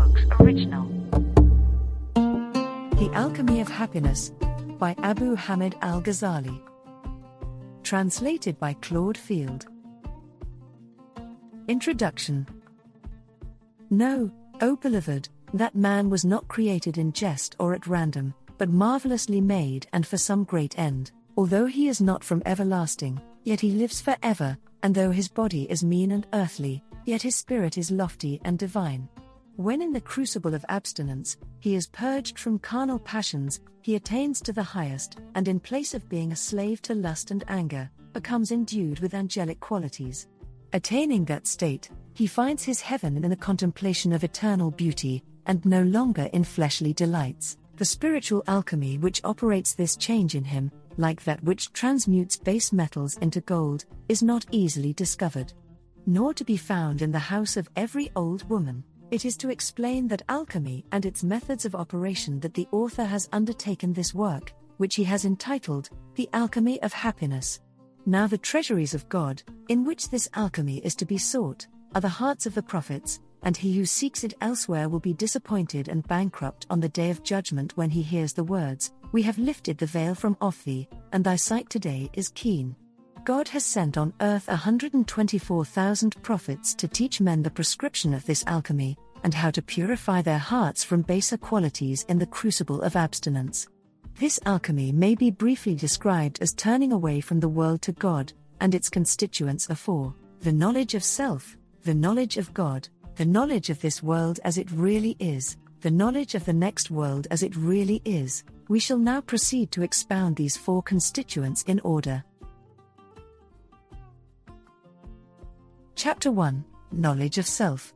Original. The Alchemy of Happiness by Abu Hamid al Ghazali. Translated by Claude Field. Introduction Know, O beloved, that man was not created in jest or at random, but marvelously made and for some great end. Although he is not from everlasting, yet he lives forever, and though his body is mean and earthly, yet his spirit is lofty and divine. When in the crucible of abstinence, he is purged from carnal passions, he attains to the highest, and in place of being a slave to lust and anger, becomes endued with angelic qualities. Attaining that state, he finds his heaven in the contemplation of eternal beauty, and no longer in fleshly delights. The spiritual alchemy which operates this change in him, like that which transmutes base metals into gold, is not easily discovered. Nor to be found in the house of every old woman. It is to explain that alchemy and its methods of operation that the author has undertaken this work, which he has entitled, The Alchemy of Happiness. Now, the treasuries of God, in which this alchemy is to be sought, are the hearts of the prophets, and he who seeks it elsewhere will be disappointed and bankrupt on the day of judgment when he hears the words, We have lifted the veil from off thee, and thy sight today is keen. God has sent on earth 124,000 prophets to teach men the prescription of this alchemy, and how to purify their hearts from baser qualities in the crucible of abstinence. This alchemy may be briefly described as turning away from the world to God, and its constituents are four the knowledge of self, the knowledge of God, the knowledge of this world as it really is, the knowledge of the next world as it really is. We shall now proceed to expound these four constituents in order. Chapter 1 Knowledge of Self.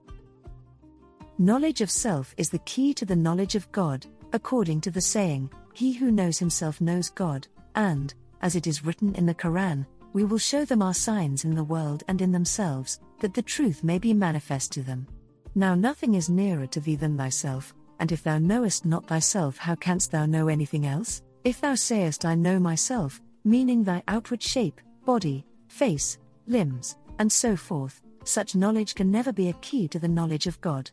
Knowledge of self is the key to the knowledge of God, according to the saying, He who knows himself knows God, and, as it is written in the Quran, we will show them our signs in the world and in themselves, that the truth may be manifest to them. Now nothing is nearer to thee than thyself, and if thou knowest not thyself, how canst thou know anything else? If thou sayest, I know myself, meaning thy outward shape, body, face, limbs, and so forth, such knowledge can never be a key to the knowledge of God.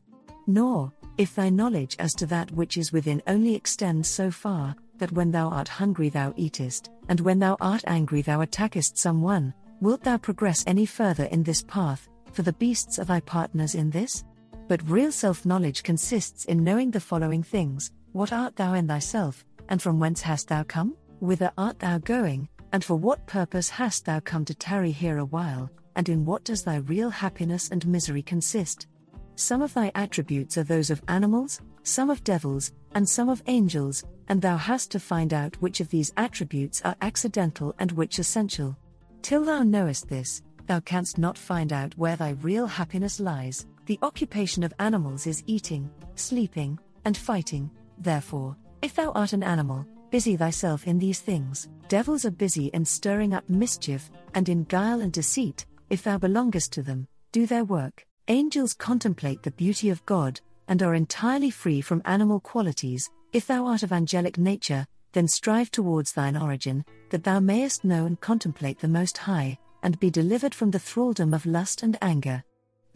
Nor, if thy knowledge as to that which is within only extends so far, that when thou art hungry thou eatest, and when thou art angry thou attackest some one, wilt thou progress any further in this path, for the beasts are thy partners in this? But real self knowledge consists in knowing the following things What art thou in thyself, and from whence hast thou come? Whither art thou going, and for what purpose hast thou come to tarry here a while? And in what does thy real happiness and misery consist? Some of thy attributes are those of animals, some of devils, and some of angels, and thou hast to find out which of these attributes are accidental and which essential. Till thou knowest this, thou canst not find out where thy real happiness lies. The occupation of animals is eating, sleeping, and fighting. Therefore, if thou art an animal, busy thyself in these things. Devils are busy in stirring up mischief, and in guile and deceit, if thou belongest to them, do their work. Angels contemplate the beauty of God, and are entirely free from animal qualities. If thou art of angelic nature, then strive towards thine origin, that thou mayest know and contemplate the Most High, and be delivered from the thraldom of lust and anger.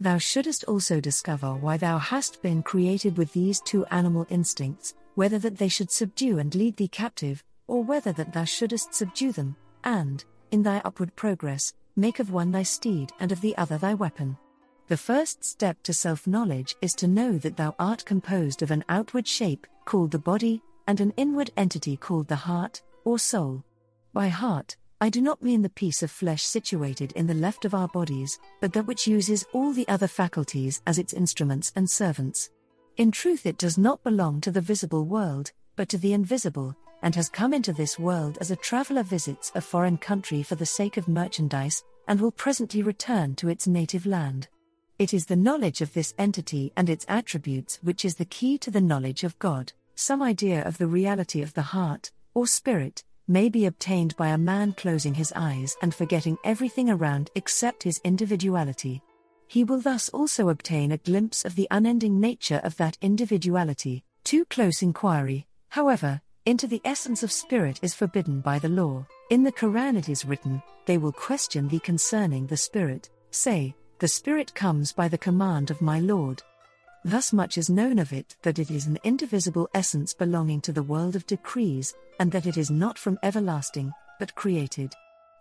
Thou shouldest also discover why thou hast been created with these two animal instincts, whether that they should subdue and lead thee captive, or whether that thou shouldest subdue them, and, in thy upward progress, make of one thy steed and of the other thy weapon. The first step to self knowledge is to know that thou art composed of an outward shape, called the body, and an inward entity called the heart, or soul. By heart, I do not mean the piece of flesh situated in the left of our bodies, but that which uses all the other faculties as its instruments and servants. In truth, it does not belong to the visible world, but to the invisible, and has come into this world as a traveler visits a foreign country for the sake of merchandise, and will presently return to its native land. It is the knowledge of this entity and its attributes which is the key to the knowledge of God. Some idea of the reality of the heart, or spirit, may be obtained by a man closing his eyes and forgetting everything around except his individuality. He will thus also obtain a glimpse of the unending nature of that individuality. Too close inquiry, however, into the essence of spirit is forbidden by the law. In the Quran it is written, They will question thee concerning the spirit. Say, The spirit comes by the command of my Lord. Thus much is known of it that it is an indivisible essence belonging to the world of decrees, and that it is not from everlasting, but created.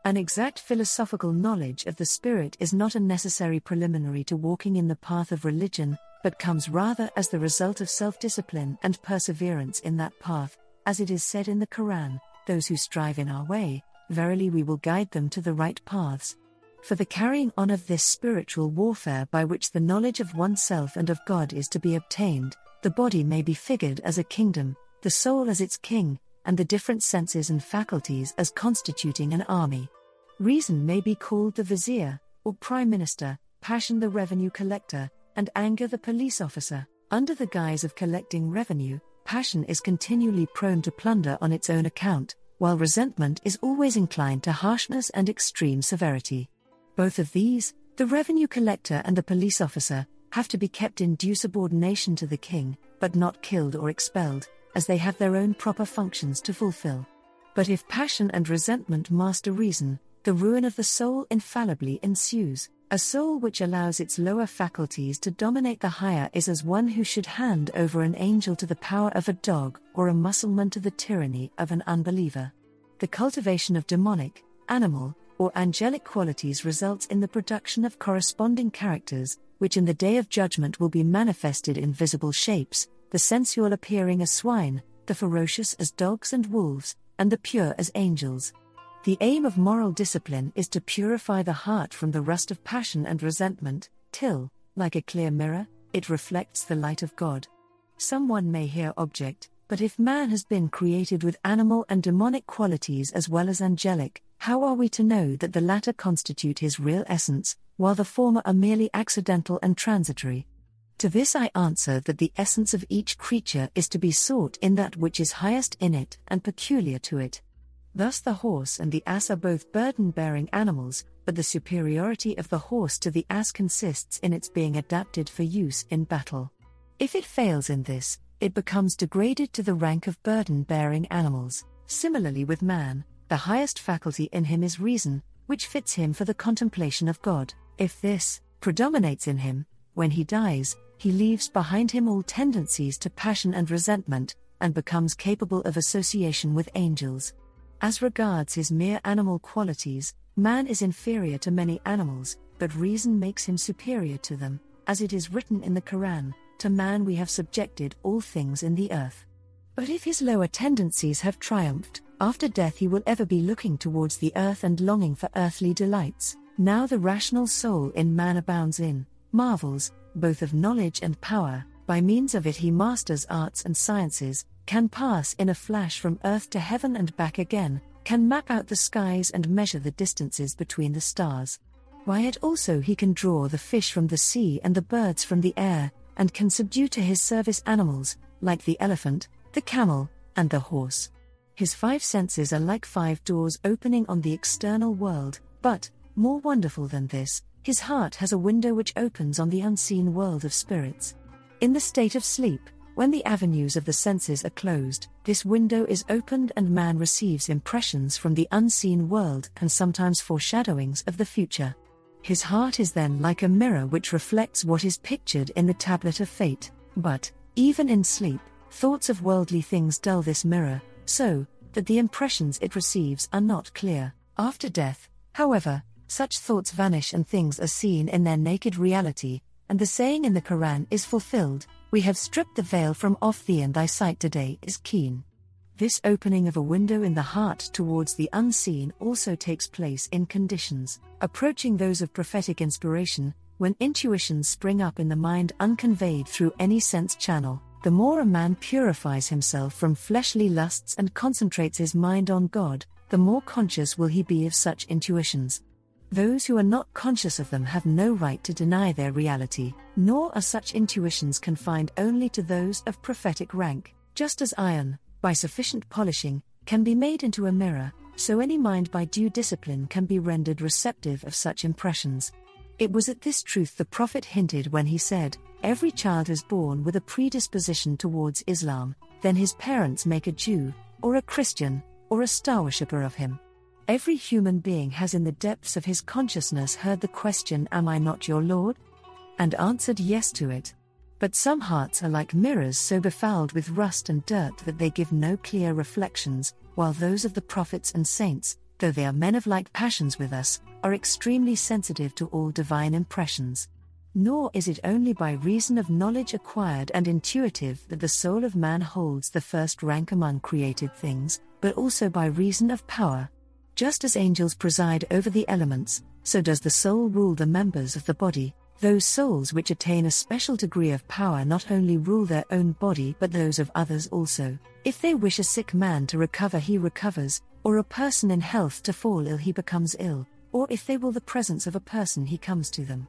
An exact philosophical knowledge of the Spirit is not a necessary preliminary to walking in the path of religion, but comes rather as the result of self discipline and perseverance in that path, as it is said in the Quran those who strive in our way, verily we will guide them to the right paths. For the carrying on of this spiritual warfare by which the knowledge of oneself and of God is to be obtained, the body may be figured as a kingdom, the soul as its king, and the different senses and faculties as constituting an army. Reason may be called the vizier, or prime minister, passion the revenue collector, and anger the police officer. Under the guise of collecting revenue, passion is continually prone to plunder on its own account, while resentment is always inclined to harshness and extreme severity. Both of these, the revenue collector and the police officer, have to be kept in due subordination to the king, but not killed or expelled, as they have their own proper functions to fulfill. But if passion and resentment master reason, the ruin of the soul infallibly ensues. A soul which allows its lower faculties to dominate the higher is as one who should hand over an angel to the power of a dog or a Mussulman to the tyranny of an unbeliever. The cultivation of demonic, animal, or angelic qualities results in the production of corresponding characters, which in the day of judgment will be manifested in visible shapes, the sensual appearing as swine, the ferocious as dogs and wolves, and the pure as angels. The aim of moral discipline is to purify the heart from the rust of passion and resentment, till, like a clear mirror, it reflects the light of God. Someone may here object, but if man has been created with animal and demonic qualities as well as angelic, how are we to know that the latter constitute his real essence, while the former are merely accidental and transitory? To this I answer that the essence of each creature is to be sought in that which is highest in it and peculiar to it. Thus, the horse and the ass are both burden bearing animals, but the superiority of the horse to the ass consists in its being adapted for use in battle. If it fails in this, it becomes degraded to the rank of burden bearing animals. Similarly, with man, the highest faculty in him is reason, which fits him for the contemplation of God. If this predominates in him, when he dies, he leaves behind him all tendencies to passion and resentment, and becomes capable of association with angels. As regards his mere animal qualities, man is inferior to many animals, but reason makes him superior to them, as it is written in the Quran To man we have subjected all things in the earth. But if his lower tendencies have triumphed, after death he will ever be looking towards the earth and longing for earthly delights. Now the rational soul in man abounds in marvels, both of knowledge and power, by means of it he masters arts and sciences, can pass in a flash from earth to heaven and back again, can map out the skies and measure the distances between the stars. By it also he can draw the fish from the sea and the birds from the air, and can subdue to his service animals, like the elephant, the camel, and the horse. His five senses are like five doors opening on the external world, but, more wonderful than this, his heart has a window which opens on the unseen world of spirits. In the state of sleep, when the avenues of the senses are closed, this window is opened and man receives impressions from the unseen world and sometimes foreshadowings of the future. His heart is then like a mirror which reflects what is pictured in the tablet of fate. But, even in sleep, thoughts of worldly things dull this mirror, so that the impressions it receives are not clear. After death, however, such thoughts vanish and things are seen in their naked reality, and the saying in the Quran is fulfilled we have stripped the veil from off thee, and thy sight today is keen. This opening of a window in the heart towards the unseen also takes place in conditions approaching those of prophetic inspiration, when intuitions spring up in the mind unconveyed through any sense channel. The more a man purifies himself from fleshly lusts and concentrates his mind on God, the more conscious will he be of such intuitions. Those who are not conscious of them have no right to deny their reality, nor are such intuitions confined only to those of prophetic rank. Just as iron, by sufficient polishing, can be made into a mirror, so any mind by due discipline can be rendered receptive of such impressions. It was at this truth the Prophet hinted when he said, Every child is born with a predisposition towards Islam, then his parents make a Jew, or a Christian, or a star worshipper of him. Every human being has in the depths of his consciousness heard the question, Am I not your Lord? and answered yes to it. But some hearts are like mirrors so befouled with rust and dirt that they give no clear reflections, while those of the prophets and saints, though they are men of like passions with us, are extremely sensitive to all divine impressions. Nor is it only by reason of knowledge acquired and intuitive that the soul of man holds the first rank among created things, but also by reason of power. Just as angels preside over the elements, so does the soul rule the members of the body. Those souls which attain a special degree of power not only rule their own body but those of others also. If they wish a sick man to recover, he recovers, or a person in health to fall ill, he becomes ill, or if they will the presence of a person, he comes to them.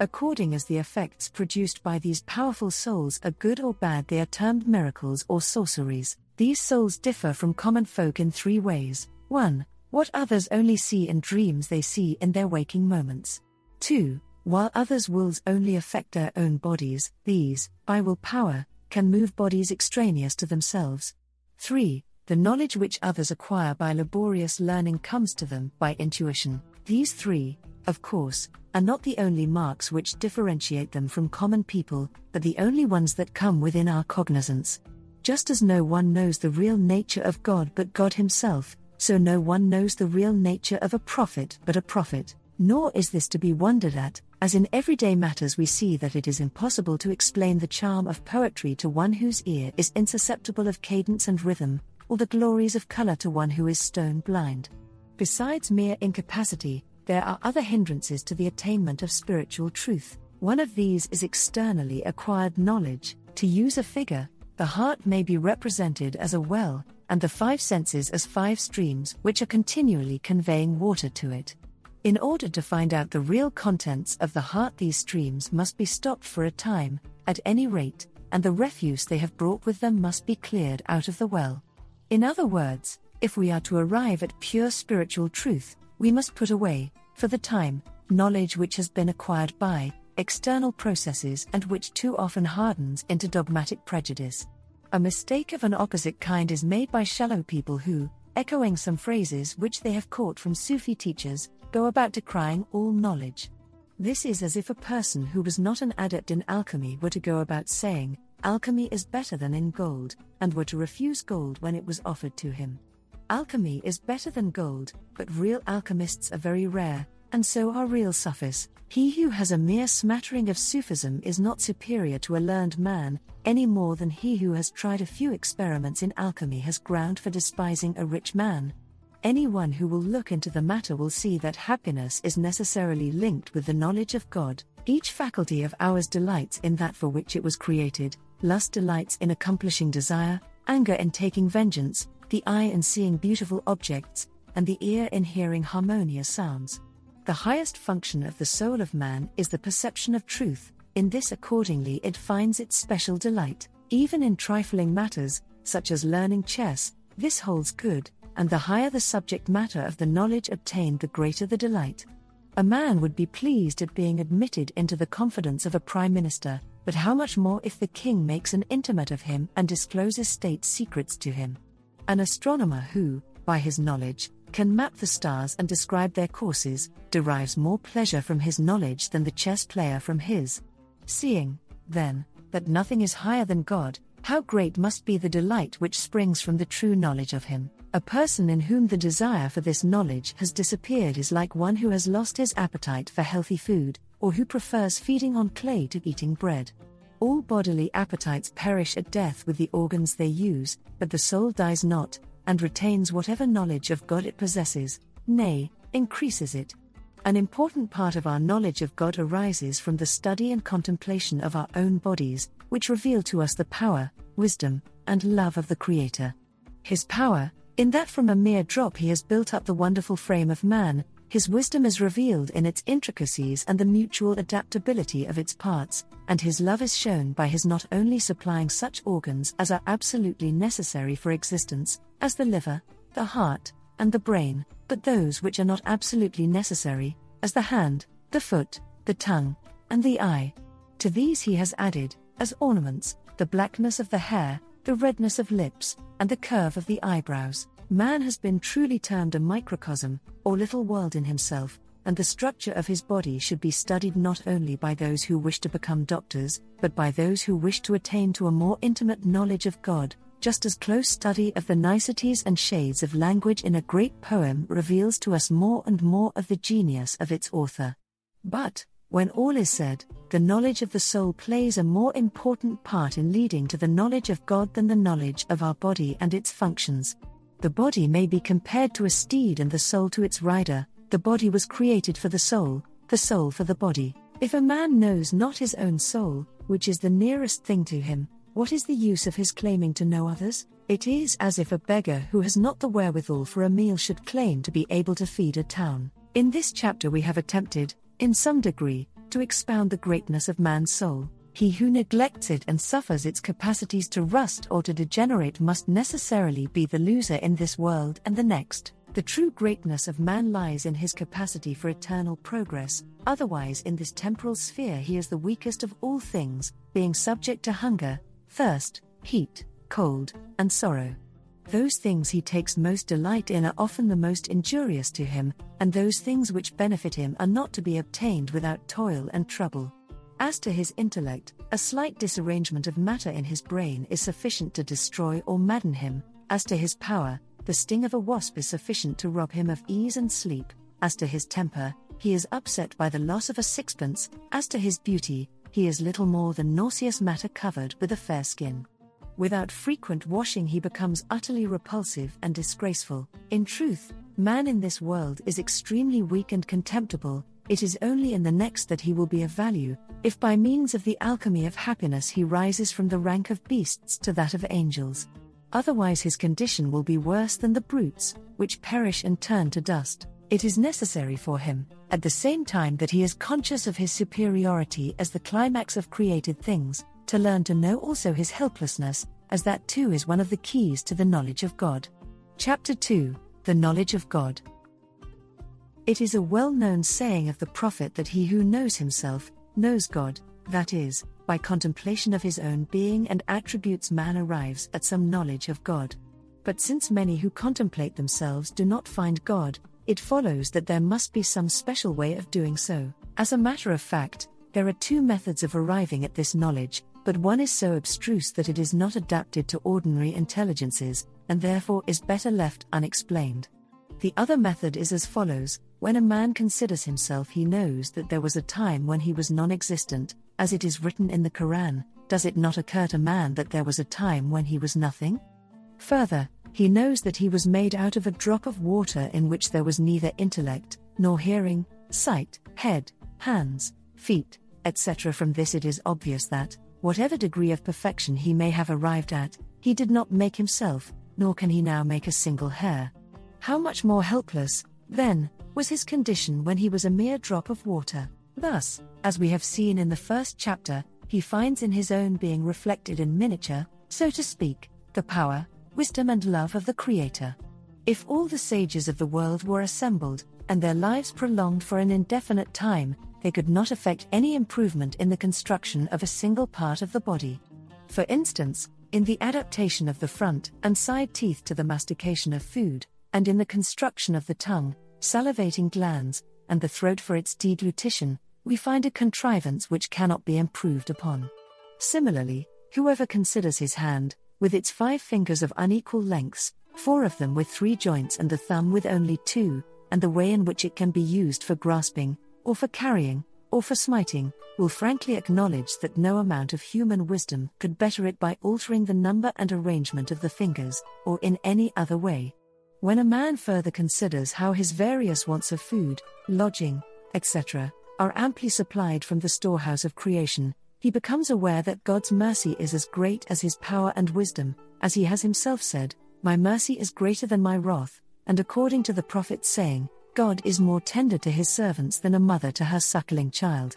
According as the effects produced by these powerful souls are good or bad, they are termed miracles or sorceries. These souls differ from common folk in three ways 1. What others only see in dreams, they see in their waking moments. 2. While others' wills only affect their own bodies, these, by will power, can move bodies extraneous to themselves. 3. The knowledge which others acquire by laborious learning comes to them by intuition. These three, of course, are not the only marks which differentiate them from common people, but the only ones that come within our cognizance. Just as no one knows the real nature of God but God Himself, so no one knows the real nature of a prophet but a prophet. Nor is this to be wondered at, as in everyday matters we see that it is impossible to explain the charm of poetry to one whose ear is insusceptible of cadence and rhythm, or the glories of color to one who is stone blind. Besides mere incapacity, there are other hindrances to the attainment of spiritual truth. One of these is externally acquired knowledge. To use a figure, the heart may be represented as a well, and the five senses as five streams which are continually conveying water to it. In order to find out the real contents of the heart, these streams must be stopped for a time, at any rate, and the refuse they have brought with them must be cleared out of the well. In other words, if we are to arrive at pure spiritual truth, we must put away, for the time, knowledge which has been acquired by external processes and which too often hardens into dogmatic prejudice. A mistake of an opposite kind is made by shallow people who, echoing some phrases which they have caught from Sufi teachers, go about decrying all knowledge. This is as if a person who was not an adept in alchemy were to go about saying, Alchemy is better than in gold, and were to refuse gold when it was offered to him. Alchemy is better than gold, but real alchemists are very rare, and so are real Sufis. He who has a mere smattering of Sufism is not superior to a learned man, any more than he who has tried a few experiments in alchemy has ground for despising a rich man. Anyone who will look into the matter will see that happiness is necessarily linked with the knowledge of God. Each faculty of ours delights in that for which it was created, lust delights in accomplishing desire, anger in taking vengeance, the eye in seeing beautiful objects, and the ear in hearing harmonious sounds. The highest function of the soul of man is the perception of truth, in this accordingly it finds its special delight, even in trifling matters, such as learning chess, this holds good, and the higher the subject matter of the knowledge obtained, the greater the delight. A man would be pleased at being admitted into the confidence of a prime minister, but how much more if the king makes an intimate of him and discloses state secrets to him? An astronomer who, by his knowledge, can map the stars and describe their courses, derives more pleasure from his knowledge than the chess player from his. Seeing, then, that nothing is higher than God, how great must be the delight which springs from the true knowledge of Him. A person in whom the desire for this knowledge has disappeared is like one who has lost his appetite for healthy food, or who prefers feeding on clay to eating bread. All bodily appetites perish at death with the organs they use, but the soul dies not, and retains whatever knowledge of God it possesses, nay, increases it. An important part of our knowledge of God arises from the study and contemplation of our own bodies, which reveal to us the power, wisdom, and love of the Creator. His power, in that from a mere drop he has built up the wonderful frame of man, his wisdom is revealed in its intricacies and the mutual adaptability of its parts, and his love is shown by his not only supplying such organs as are absolutely necessary for existence, as the liver, the heart, and the brain, but those which are not absolutely necessary, as the hand, the foot, the tongue, and the eye. To these he has added, as ornaments, the blackness of the hair, the redness of lips, and the curve of the eyebrows. Man has been truly termed a microcosm, or little world in himself, and the structure of his body should be studied not only by those who wish to become doctors, but by those who wish to attain to a more intimate knowledge of God, just as close study of the niceties and shades of language in a great poem reveals to us more and more of the genius of its author. But, when all is said, the knowledge of the soul plays a more important part in leading to the knowledge of God than the knowledge of our body and its functions. The body may be compared to a steed and the soul to its rider, the body was created for the soul, the soul for the body. If a man knows not his own soul, which is the nearest thing to him, what is the use of his claiming to know others? It is as if a beggar who has not the wherewithal for a meal should claim to be able to feed a town. In this chapter, we have attempted, in some degree, to expound the greatness of man's soul. He who neglects it and suffers its capacities to rust or to degenerate must necessarily be the loser in this world and the next. The true greatness of man lies in his capacity for eternal progress, otherwise, in this temporal sphere, he is the weakest of all things, being subject to hunger, thirst, heat, cold, and sorrow. Those things he takes most delight in are often the most injurious to him, and those things which benefit him are not to be obtained without toil and trouble. As to his intellect, a slight disarrangement of matter in his brain is sufficient to destroy or madden him. As to his power, the sting of a wasp is sufficient to rob him of ease and sleep. As to his temper, he is upset by the loss of a sixpence. As to his beauty, he is little more than nauseous matter covered with a fair skin. Without frequent washing, he becomes utterly repulsive and disgraceful. In truth, man in this world is extremely weak and contemptible. It is only in the next that he will be of value, if by means of the alchemy of happiness he rises from the rank of beasts to that of angels otherwise his condition will be worse than the brutes, which perish and turn to dust. It is necessary for him, at the same time that he is conscious of his superiority as the climax of created things, to learn to know also his helplessness, as that too is one of the keys to the knowledge of God. Chapter 2 The Knowledge of God. It is a well known saying of the prophet that he who knows himself, knows God, that is, by contemplation of his own being and attributes, man arrives at some knowledge of God. But since many who contemplate themselves do not find God, it follows that there must be some special way of doing so. As a matter of fact, there are two methods of arriving at this knowledge, but one is so abstruse that it is not adapted to ordinary intelligences, and therefore is better left unexplained. The other method is as follows When a man considers himself, he knows that there was a time when he was non existent, as it is written in the Quran, does it not occur to man that there was a time when he was nothing? Further, he knows that he was made out of a drop of water in which there was neither intellect, nor hearing, sight, head, hands, feet, etc. From this, it is obvious that, whatever degree of perfection he may have arrived at, he did not make himself, nor can he now make a single hair. How much more helpless, then, was his condition when he was a mere drop of water? Thus, as we have seen in the first chapter, he finds in his own being reflected in miniature, so to speak, the power, wisdom, and love of the Creator. If all the sages of the world were assembled, and their lives prolonged for an indefinite time, they could not effect any improvement in the construction of a single part of the body. For instance, in the adaptation of the front and side teeth to the mastication of food, and in the construction of the tongue, salivating glands, and the throat for its deglutition, we find a contrivance which cannot be improved upon. Similarly, whoever considers his hand, with its five fingers of unequal lengths, four of them with three joints and the thumb with only two, and the way in which it can be used for grasping, or for carrying, or for smiting, will frankly acknowledge that no amount of human wisdom could better it by altering the number and arrangement of the fingers, or in any other way. When a man further considers how his various wants of food, lodging, etc., are amply supplied from the storehouse of creation, he becomes aware that God's mercy is as great as his power and wisdom, as he has himself said, My mercy is greater than my wrath, and according to the prophet's saying, God is more tender to his servants than a mother to her suckling child.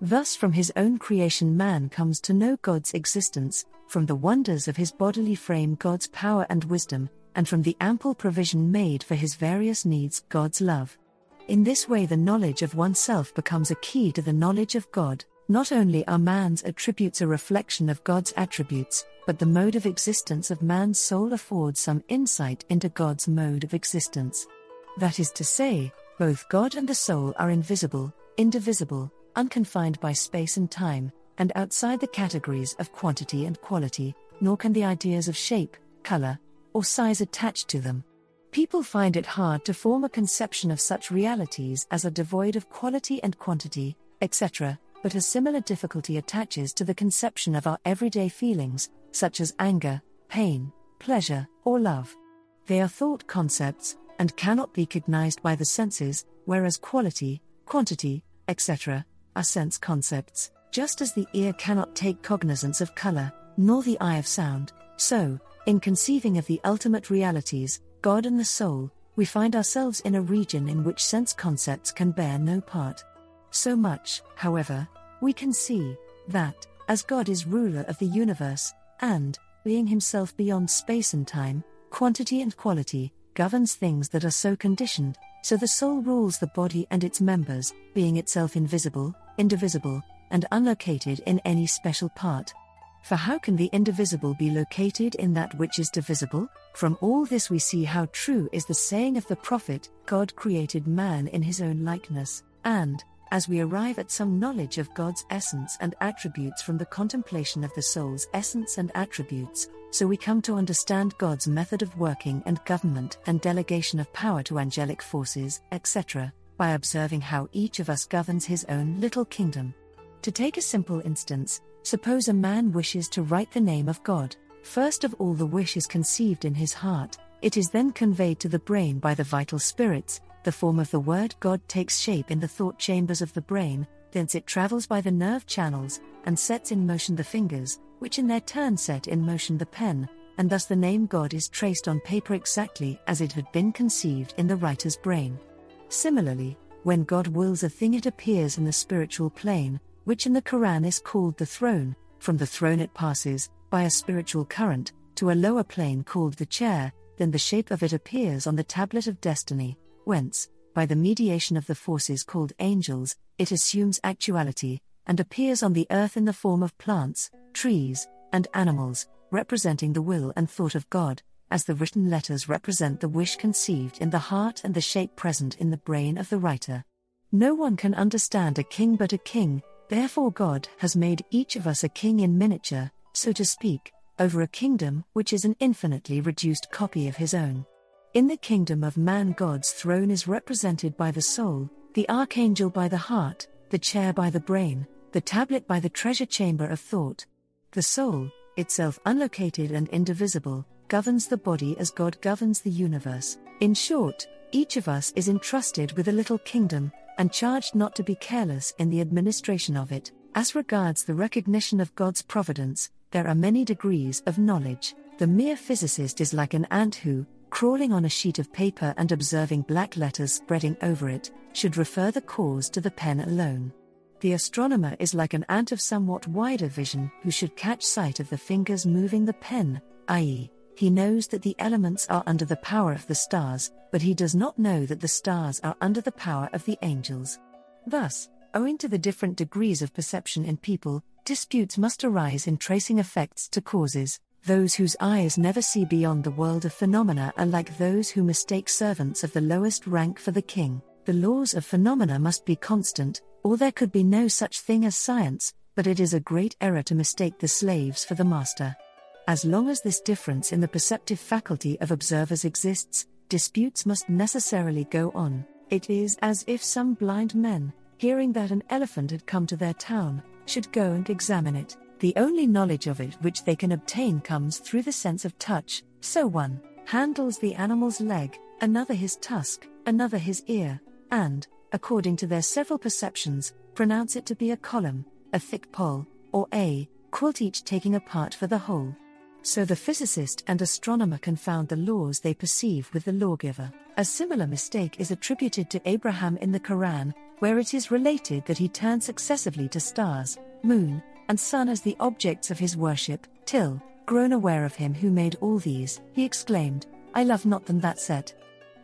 Thus, from his own creation, man comes to know God's existence, from the wonders of his bodily frame, God's power and wisdom, and from the ample provision made for his various needs, God's love. In this way, the knowledge of oneself becomes a key to the knowledge of God. Not only are man's attributes a reflection of God's attributes, but the mode of existence of man's soul affords some insight into God's mode of existence. That is to say, Both God and the soul are invisible, indivisible, unconfined by space and time, and outside the categories of quantity and quality, nor can the ideas of shape, color, or size attach to them. People find it hard to form a conception of such realities as are devoid of quality and quantity, etc., but a similar difficulty attaches to the conception of our everyday feelings, such as anger, pain, pleasure, or love. They are thought concepts, and cannot be cognized by the senses, whereas quality, quantity, etc., are sense concepts, just as the ear cannot take cognizance of color, nor the eye of sound. So, in conceiving of the ultimate realities, God and the soul, we find ourselves in a region in which sense concepts can bear no part. So much, however, we can see that, as God is ruler of the universe, and, being himself beyond space and time, quantity and quality, governs things that are so conditioned, so the soul rules the body and its members, being itself invisible, indivisible, and unlocated in any special part. For how can the indivisible be located in that which is divisible? From all this we see how true is the saying of the prophet God created man in his own likeness, and, as we arrive at some knowledge of God's essence and attributes from the contemplation of the soul's essence and attributes, so we come to understand God's method of working and government and delegation of power to angelic forces, etc., by observing how each of us governs his own little kingdom. To take a simple instance, suppose a man wishes to write the name of God. First of all, the wish is conceived in his heart, it is then conveyed to the brain by the vital spirits. The form of the word God takes shape in the thought chambers of the brain, thence it travels by the nerve channels and sets in motion the fingers, which in their turn set in motion the pen, and thus the name God is traced on paper exactly as it had been conceived in the writer's brain. Similarly, when God wills a thing, it appears in the spiritual plane, which in the Quran is called the throne. From the throne it passes, by a spiritual current, to a lower plane called the chair, then the shape of it appears on the tablet of destiny, whence, by the mediation of the forces called angels, it assumes actuality, and appears on the earth in the form of plants, trees, and animals, representing the will and thought of God, as the written letters represent the wish conceived in the heart and the shape present in the brain of the writer. No one can understand a king but a king, Therefore, God has made each of us a king in miniature, so to speak, over a kingdom which is an infinitely reduced copy of his own. In the kingdom of man, God's throne is represented by the soul, the archangel by the heart, the chair by the brain, the tablet by the treasure chamber of thought. The soul, itself unlocated and indivisible, governs the body as God governs the universe. In short, each of us is entrusted with a little kingdom, and charged not to be careless in the administration of it. As regards the recognition of God's providence, there are many degrees of knowledge. The mere physicist is like an ant who, crawling on a sheet of paper and observing black letters spreading over it, should refer the cause to the pen alone. The astronomer is like an ant of somewhat wider vision who should catch sight of the fingers moving the pen, i.e., he knows that the elements are under the power of the stars, but he does not know that the stars are under the power of the angels. Thus, owing to the different degrees of perception in people, disputes must arise in tracing effects to causes. Those whose eyes never see beyond the world of phenomena are like those who mistake servants of the lowest rank for the king. The laws of phenomena must be constant, or there could be no such thing as science, but it is a great error to mistake the slaves for the master. As long as this difference in the perceptive faculty of observers exists, disputes must necessarily go on. It is as if some blind men, hearing that an elephant had come to their town, should go and examine it. The only knowledge of it which they can obtain comes through the sense of touch, so one handles the animal's leg, another his tusk, another his ear, and, according to their several perceptions, pronounce it to be a column, a thick pole, or a quilt, each taking a part for the whole. So the physicist and astronomer confound the laws they perceive with the lawgiver. A similar mistake is attributed to Abraham in the Quran, where it is related that he turned successively to stars, moon, and sun as the objects of his worship, till, grown aware of him who made all these, he exclaimed, I love not them that set.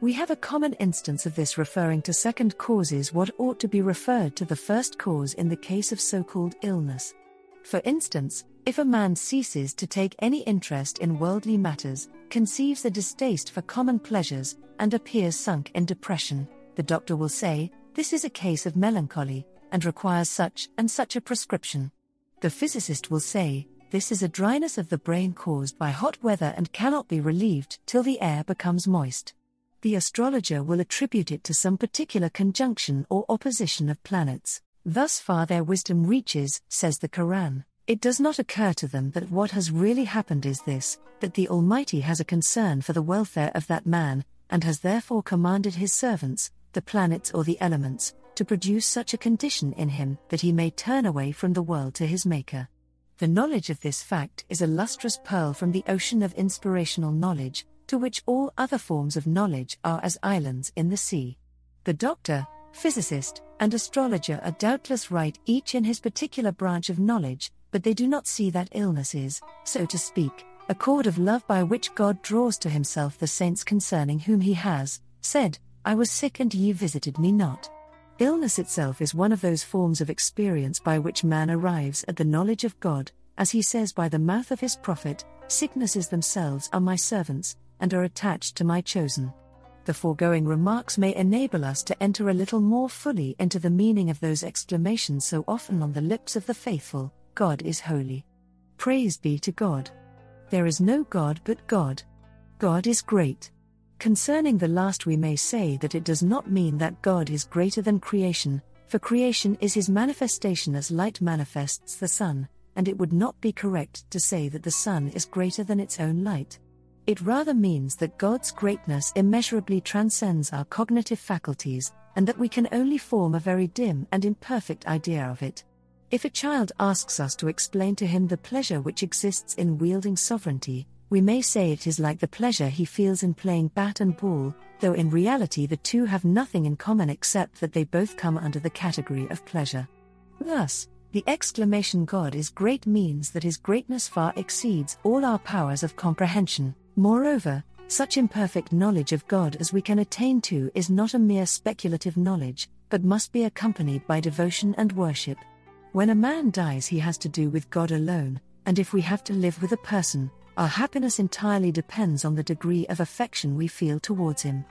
We have a common instance of this referring to second causes what ought to be referred to the first cause in the case of so called illness. For instance, if a man ceases to take any interest in worldly matters, conceives a distaste for common pleasures, and appears sunk in depression, the doctor will say, This is a case of melancholy, and requires such and such a prescription. The physicist will say, This is a dryness of the brain caused by hot weather and cannot be relieved till the air becomes moist. The astrologer will attribute it to some particular conjunction or opposition of planets. Thus far their wisdom reaches, says the Quran. It does not occur to them that what has really happened is this that the Almighty has a concern for the welfare of that man, and has therefore commanded his servants, the planets or the elements, to produce such a condition in him that he may turn away from the world to his Maker. The knowledge of this fact is a lustrous pearl from the ocean of inspirational knowledge, to which all other forms of knowledge are as islands in the sea. The doctor, physicist, and astrologer are doubtless right each in his particular branch of knowledge, but they do not see that illness is, so to speak, a cord of love by which God draws to himself the saints concerning whom he has said, I was sick and ye visited me not. Illness itself is one of those forms of experience by which man arrives at the knowledge of God, as he says by the mouth of his prophet, Sicknesses themselves are my servants, and are attached to my chosen. The foregoing remarks may enable us to enter a little more fully into the meaning of those exclamations so often on the lips of the faithful God is holy. Praise be to God. There is no God but God. God is great. Concerning the last, we may say that it does not mean that God is greater than creation, for creation is his manifestation as light manifests the sun, and it would not be correct to say that the sun is greater than its own light. It rather means that God's greatness immeasurably transcends our cognitive faculties, and that we can only form a very dim and imperfect idea of it. If a child asks us to explain to him the pleasure which exists in wielding sovereignty, we may say it is like the pleasure he feels in playing bat and ball, though in reality the two have nothing in common except that they both come under the category of pleasure. Thus, the exclamation God is great means that his greatness far exceeds all our powers of comprehension. Moreover, such imperfect knowledge of God as we can attain to is not a mere speculative knowledge, but must be accompanied by devotion and worship. When a man dies, he has to do with God alone, and if we have to live with a person, our happiness entirely depends on the degree of affection we feel towards him.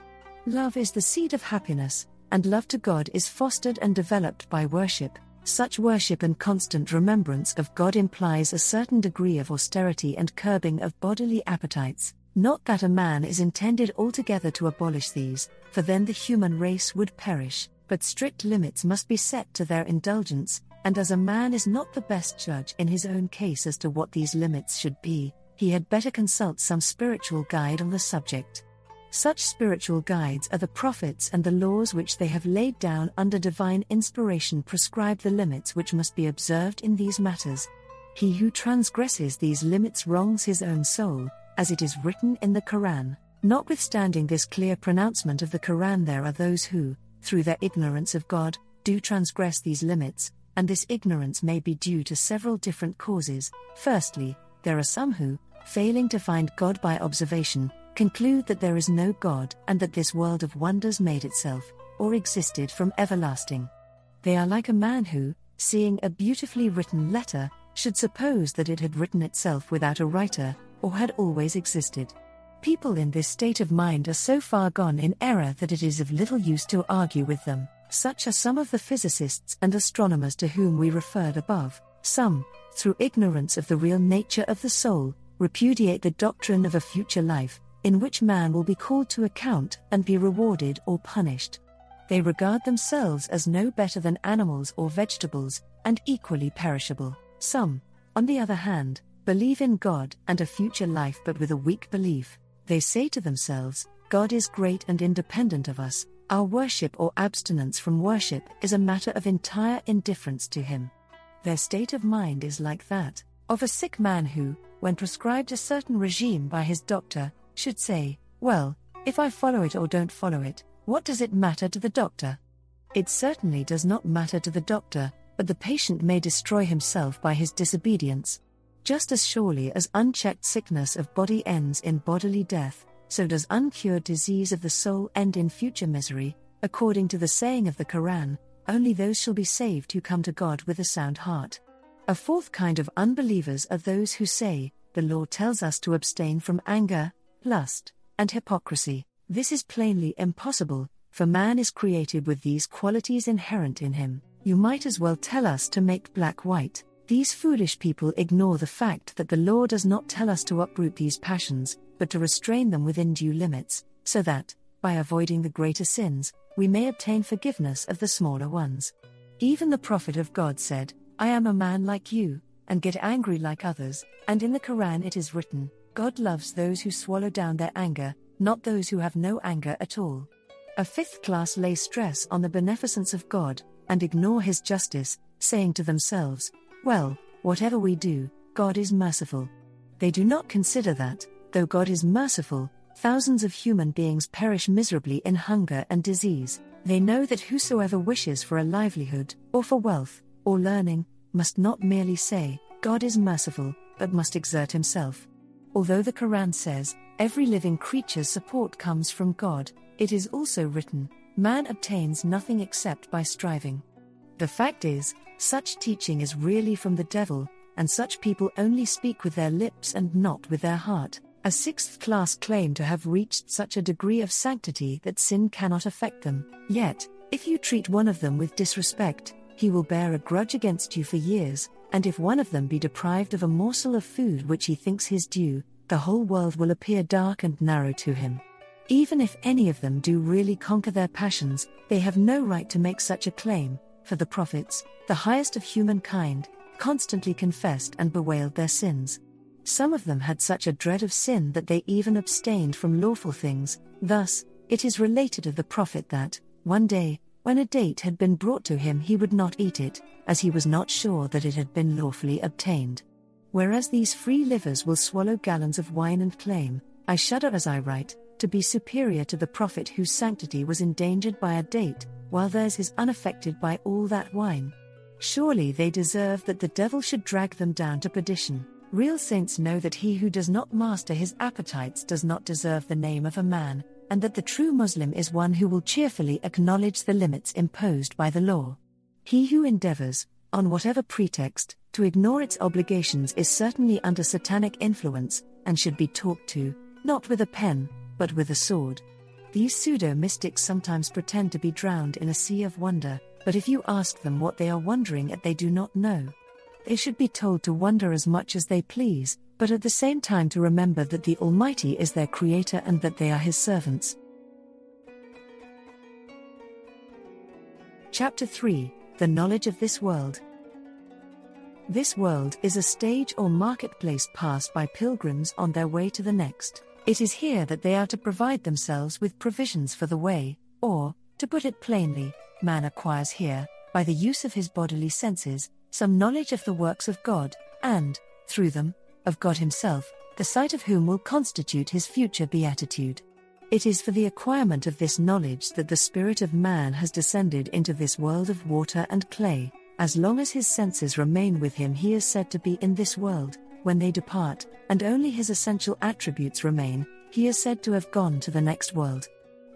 Love is the seed of happiness, and love to God is fostered and developed by worship. Such worship and constant remembrance of God implies a certain degree of austerity and curbing of bodily appetites. Not that a man is intended altogether to abolish these, for then the human race would perish, but strict limits must be set to their indulgence, and as a man is not the best judge in his own case as to what these limits should be, he had better consult some spiritual guide on the subject. Such spiritual guides are the prophets, and the laws which they have laid down under divine inspiration prescribe the limits which must be observed in these matters. He who transgresses these limits wrongs his own soul, as it is written in the Quran. Notwithstanding this clear pronouncement of the Quran, there are those who, through their ignorance of God, do transgress these limits, and this ignorance may be due to several different causes. Firstly, there are some who, failing to find God by observation, conclude that there is no God and that this world of wonders made itself, or existed from everlasting. They are like a man who, seeing a beautifully written letter, should suppose that it had written itself without a writer, or had always existed. People in this state of mind are so far gone in error that it is of little use to argue with them. Such are some of the physicists and astronomers to whom we referred above. Some, through ignorance of the real nature of the soul, repudiate the doctrine of a future life, in which man will be called to account and be rewarded or punished. They regard themselves as no better than animals or vegetables, and equally perishable. Some, on the other hand, believe in God and a future life but with a weak belief. They say to themselves, God is great and independent of us, our worship or abstinence from worship is a matter of entire indifference to Him. Their state of mind is like that of a sick man who, when prescribed a certain regime by his doctor, should say, Well, if I follow it or don't follow it, what does it matter to the doctor? It certainly does not matter to the doctor, but the patient may destroy himself by his disobedience. Just as surely as unchecked sickness of body ends in bodily death, so does uncured disease of the soul end in future misery, according to the saying of the Quran only those shall be saved who come to God with a sound heart. A fourth kind of unbelievers are those who say, The law tells us to abstain from anger, lust, and hypocrisy. This is plainly impossible, for man is created with these qualities inherent in him. You might as well tell us to make black white. These foolish people ignore the fact that the law does not tell us to uproot these passions, but to restrain them within due limits, so that, by avoiding the greater sins, we may obtain forgiveness of the smaller ones. Even the Prophet of God said, I am a man like you, and get angry like others, and in the Quran it is written, God loves those who swallow down their anger, not those who have no anger at all. A fifth class lay stress on the beneficence of God, and ignore His justice, saying to themselves, Well, whatever we do, God is merciful. They do not consider that, though God is merciful, thousands of human beings perish miserably in hunger and disease. They know that whosoever wishes for a livelihood, or for wealth, or learning, must not merely say, God is merciful, but must exert himself. Although the Quran says, every living creature's support comes from God, it is also written, man obtains nothing except by striving. The fact is, such teaching is really from the devil, and such people only speak with their lips and not with their heart. A sixth class claim to have reached such a degree of sanctity that sin cannot affect them. Yet, if you treat one of them with disrespect, he will bear a grudge against you for years, and if one of them be deprived of a morsel of food which he thinks his due, the whole world will appear dark and narrow to him. Even if any of them do really conquer their passions, they have no right to make such a claim, for the prophets, the highest of humankind, constantly confessed and bewailed their sins. Some of them had such a dread of sin that they even abstained from lawful things. Thus, it is related of the Prophet that, one day, when a date had been brought to him, he would not eat it, as he was not sure that it had been lawfully obtained. Whereas these free livers will swallow gallons of wine and claim, I shudder as I write, to be superior to the Prophet whose sanctity was endangered by a date, while theirs is unaffected by all that wine. Surely they deserve that the devil should drag them down to perdition. Real saints know that he who does not master his appetites does not deserve the name of a man, and that the true Muslim is one who will cheerfully acknowledge the limits imposed by the law. He who endeavors, on whatever pretext, to ignore its obligations is certainly under satanic influence, and should be talked to, not with a pen, but with a sword. These pseudo mystics sometimes pretend to be drowned in a sea of wonder, but if you ask them what they are wondering at, they do not know. They should be told to wonder as much as they please, but at the same time to remember that the Almighty is their Creator and that they are His servants. Chapter 3 The Knowledge of This World. This world is a stage or marketplace passed by pilgrims on their way to the next. It is here that they are to provide themselves with provisions for the way, or, to put it plainly, man acquires here, by the use of his bodily senses, some knowledge of the works of God, and, through them, of God Himself, the sight of whom will constitute his future beatitude. It is for the acquirement of this knowledge that the Spirit of man has descended into this world of water and clay. As long as his senses remain with him, he is said to be in this world. When they depart, and only his essential attributes remain, he is said to have gone to the next world.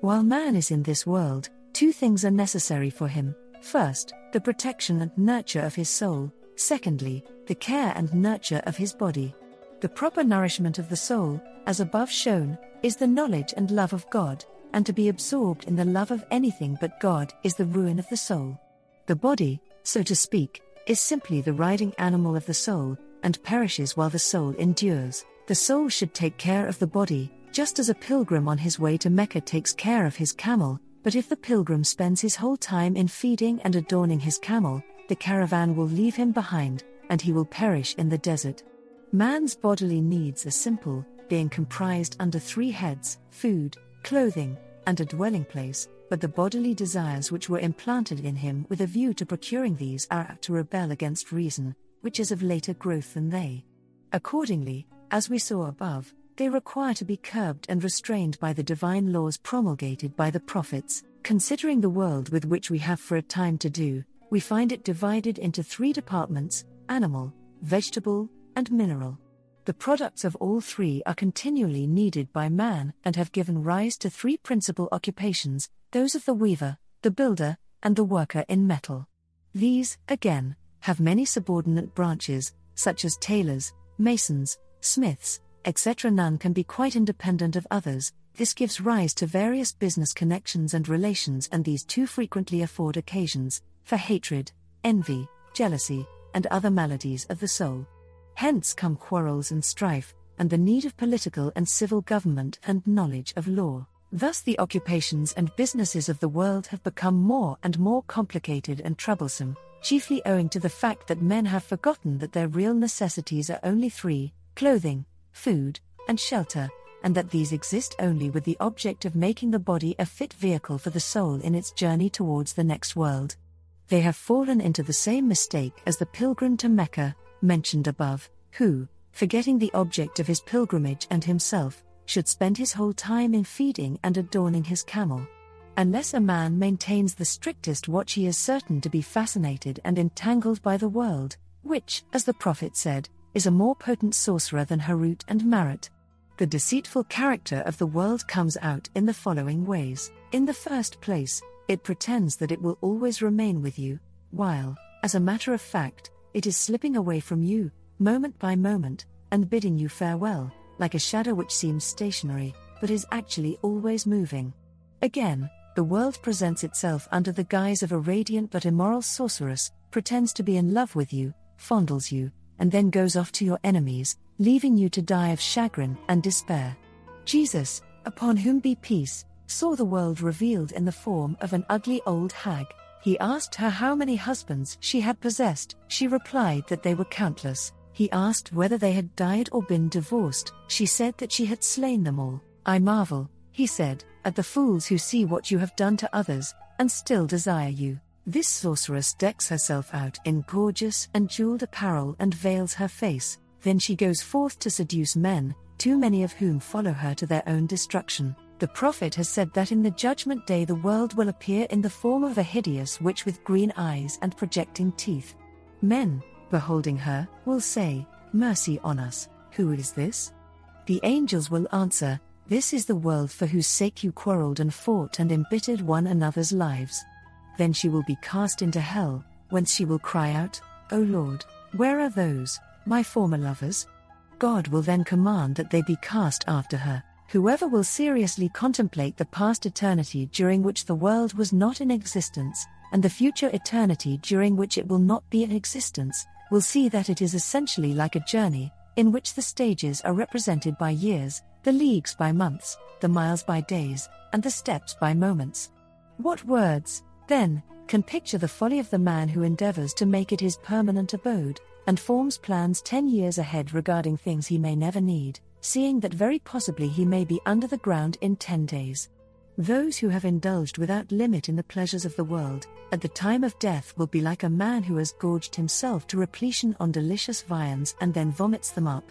While man is in this world, two things are necessary for him First, the protection and nurture of his soul, secondly, the care and nurture of his body. The proper nourishment of the soul, as above shown, is the knowledge and love of God, and to be absorbed in the love of anything but God is the ruin of the soul. The body, so to speak, is simply the riding animal of the soul, and perishes while the soul endures. The soul should take care of the body, just as a pilgrim on his way to Mecca takes care of his camel, but if the pilgrim spends his whole time in feeding and adorning his camel, the caravan will leave him behind, and he will perish in the desert. Man's bodily needs are simple, being comprised under three heads food, clothing, and a dwelling place, but the bodily desires which were implanted in him with a view to procuring these are apt to rebel against reason, which is of later growth than they. Accordingly, as we saw above, they require to be curbed and restrained by the divine laws promulgated by the prophets. Considering the world with which we have for a time to do, we find it divided into three departments animal, vegetable, and mineral. The products of all three are continually needed by man and have given rise to three principal occupations those of the weaver, the builder, and the worker in metal. These, again, have many subordinate branches, such as tailors, masons, smiths, etc. None can be quite independent of others, this gives rise to various business connections and relations, and these too frequently afford occasions for hatred, envy, jealousy, and other maladies of the soul. Hence come quarrels and strife, and the need of political and civil government and knowledge of law. Thus, the occupations and businesses of the world have become more and more complicated and troublesome, chiefly owing to the fact that men have forgotten that their real necessities are only three clothing, food, and shelter, and that these exist only with the object of making the body a fit vehicle for the soul in its journey towards the next world. They have fallen into the same mistake as the pilgrim to Mecca, mentioned above, who, forgetting the object of his pilgrimage and himself, should spend his whole time in feeding and adorning his camel. Unless a man maintains the strictest watch, he is certain to be fascinated and entangled by the world, which, as the Prophet said, is a more potent sorcerer than Harut and Marut. The deceitful character of the world comes out in the following ways. In the first place, it pretends that it will always remain with you, while, as a matter of fact, it is slipping away from you, moment by moment, and bidding you farewell, like a shadow which seems stationary, but is actually always moving. Again, the world presents itself under the guise of a radiant but immoral sorceress, pretends to be in love with you, fondles you, and then goes off to your enemies, leaving you to die of chagrin and despair. Jesus, upon whom be peace, saw the world revealed in the form of an ugly old hag. He asked her how many husbands she had possessed, she replied that they were countless. He asked whether they had died or been divorced, she said that she had slain them all. I marvel, he said, at the fools who see what you have done to others, and still desire you. This sorceress decks herself out in gorgeous and jeweled apparel and veils her face, then she goes forth to seduce men, too many of whom follow her to their own destruction. The prophet has said that in the judgment day the world will appear in the form of a hideous witch with green eyes and projecting teeth. Men, beholding her, will say, Mercy on us, who is this? The angels will answer, This is the world for whose sake you quarreled and fought and embittered one another's lives then she will be cast into hell, whence she will cry out, O Lord, where are those, my former lovers? God will then command that they be cast after her. Whoever will seriously contemplate the past eternity during which the world was not in existence, and the future eternity during which it will not be in existence, will see that it is essentially like a journey, in which the stages are represented by years, the leagues by months, the miles by days, and the steps by moments. What words, then, can picture the folly of the man who endeavors to make it his permanent abode, and forms plans 10 years ahead regarding things he may never need, seeing that very possibly he may be under the ground in 10 days. Those who have indulged without limit in the pleasures of the world, at the time of death will be like a man who has gorged himself to repletion on delicious viands and then vomits them up.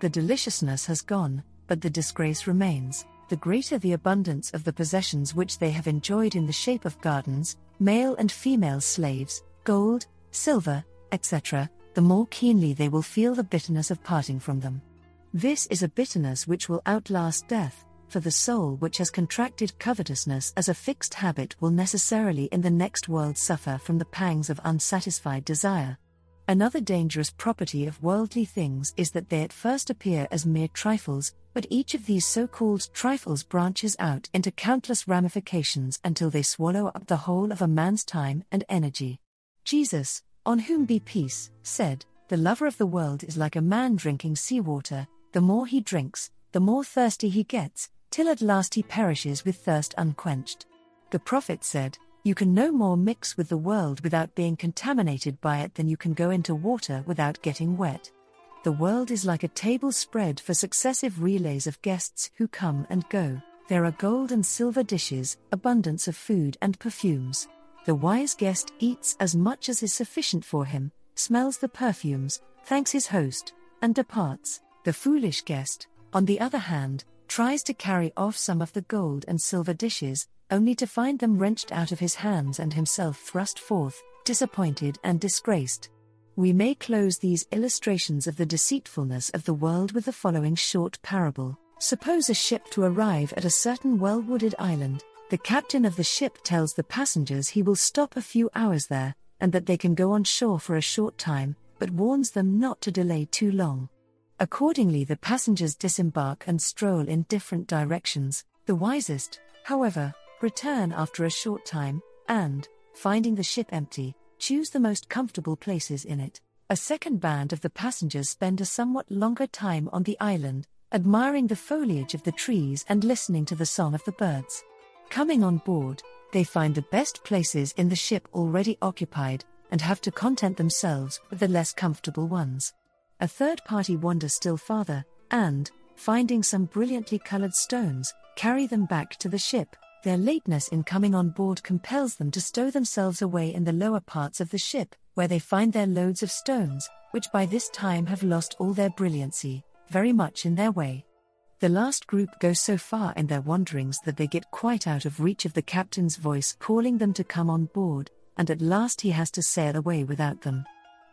The deliciousness has gone, but the disgrace remains the greater the abundance of the possessions which they have enjoyed in the shape of gardens, male and female slaves, gold, silver, etc., the more keenly they will feel the bitterness of parting from them. This is a bitterness which will outlast death, for the soul which has contracted covetousness as a fixed habit will necessarily in the next world suffer from the pangs of unsatisfied desire. Another dangerous property of worldly things is that they at first appear as mere trifles, but each of these so called trifles branches out into countless ramifications until they swallow up the whole of a man's time and energy. Jesus, on whom be peace, said, The lover of the world is like a man drinking seawater, the more he drinks, the more thirsty he gets, till at last he perishes with thirst unquenched. The prophet said, you can no more mix with the world without being contaminated by it than you can go into water without getting wet. The world is like a table spread for successive relays of guests who come and go. There are gold and silver dishes, abundance of food and perfumes. The wise guest eats as much as is sufficient for him, smells the perfumes, thanks his host, and departs. The foolish guest, on the other hand, tries to carry off some of the gold and silver dishes, only to find them wrenched out of his hands and himself thrust forth, disappointed and disgraced. We may close these illustrations of the deceitfulness of the world with the following short parable. Suppose a ship to arrive at a certain well wooded island. The captain of the ship tells the passengers he will stop a few hours there, and that they can go on shore for a short time, but warns them not to delay too long. Accordingly, the passengers disembark and stroll in different directions, The wisest, however, return after a short time, and, finding the ship empty, choose the most comfortable places in it. A second band of the passengers spend a somewhat longer time on the island, admiring the foliage of the trees and listening to the song of the birds. Coming on board, they find the best places in the ship already occupied, and have to content themselves with the less comfortable ones. A third party wander still farther, and, finding some brilliantly colored stones, carry them back to the ship. Their lateness in coming on board compels them to stow themselves away in the lower parts of the ship, where they find their loads of stones, which by this time have lost all their brilliancy, very much in their way. The last group go so far in their wanderings that they get quite out of reach of the captain's voice calling them to come on board, and at last he has to sail away without them.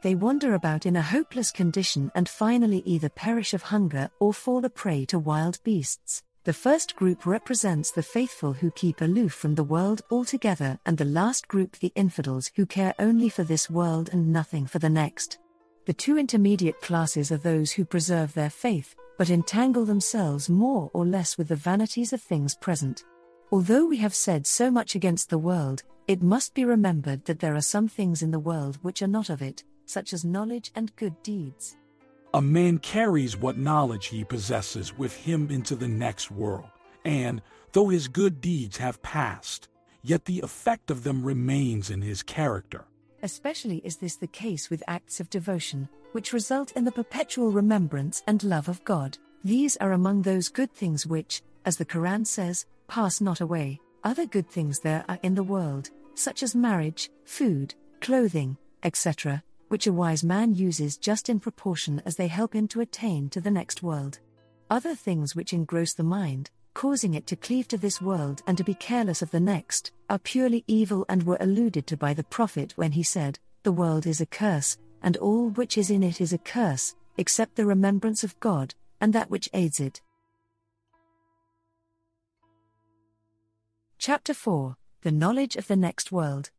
They wander about in a hopeless condition and finally either perish of hunger or fall a prey to wild beasts. The first group represents the faithful who keep aloof from the world altogether, and the last group the infidels who care only for this world and nothing for the next. The two intermediate classes are those who preserve their faith, but entangle themselves more or less with the vanities of things present. Although we have said so much against the world, it must be remembered that there are some things in the world which are not of it, such as knowledge and good deeds. A man carries what knowledge he possesses with him into the next world, and, though his good deeds have passed, yet the effect of them remains in his character. Especially is this the case with acts of devotion, which result in the perpetual remembrance and love of God. These are among those good things which, as the Quran says, pass not away. Other good things there are in the world, such as marriage, food, clothing, etc., which a wise man uses just in proportion as they help him to attain to the next world. Other things which engross the mind, causing it to cleave to this world and to be careless of the next, are purely evil and were alluded to by the Prophet when he said, The world is a curse, and all which is in it is a curse, except the remembrance of God, and that which aids it. Chapter 4 The Knowledge of the Next World.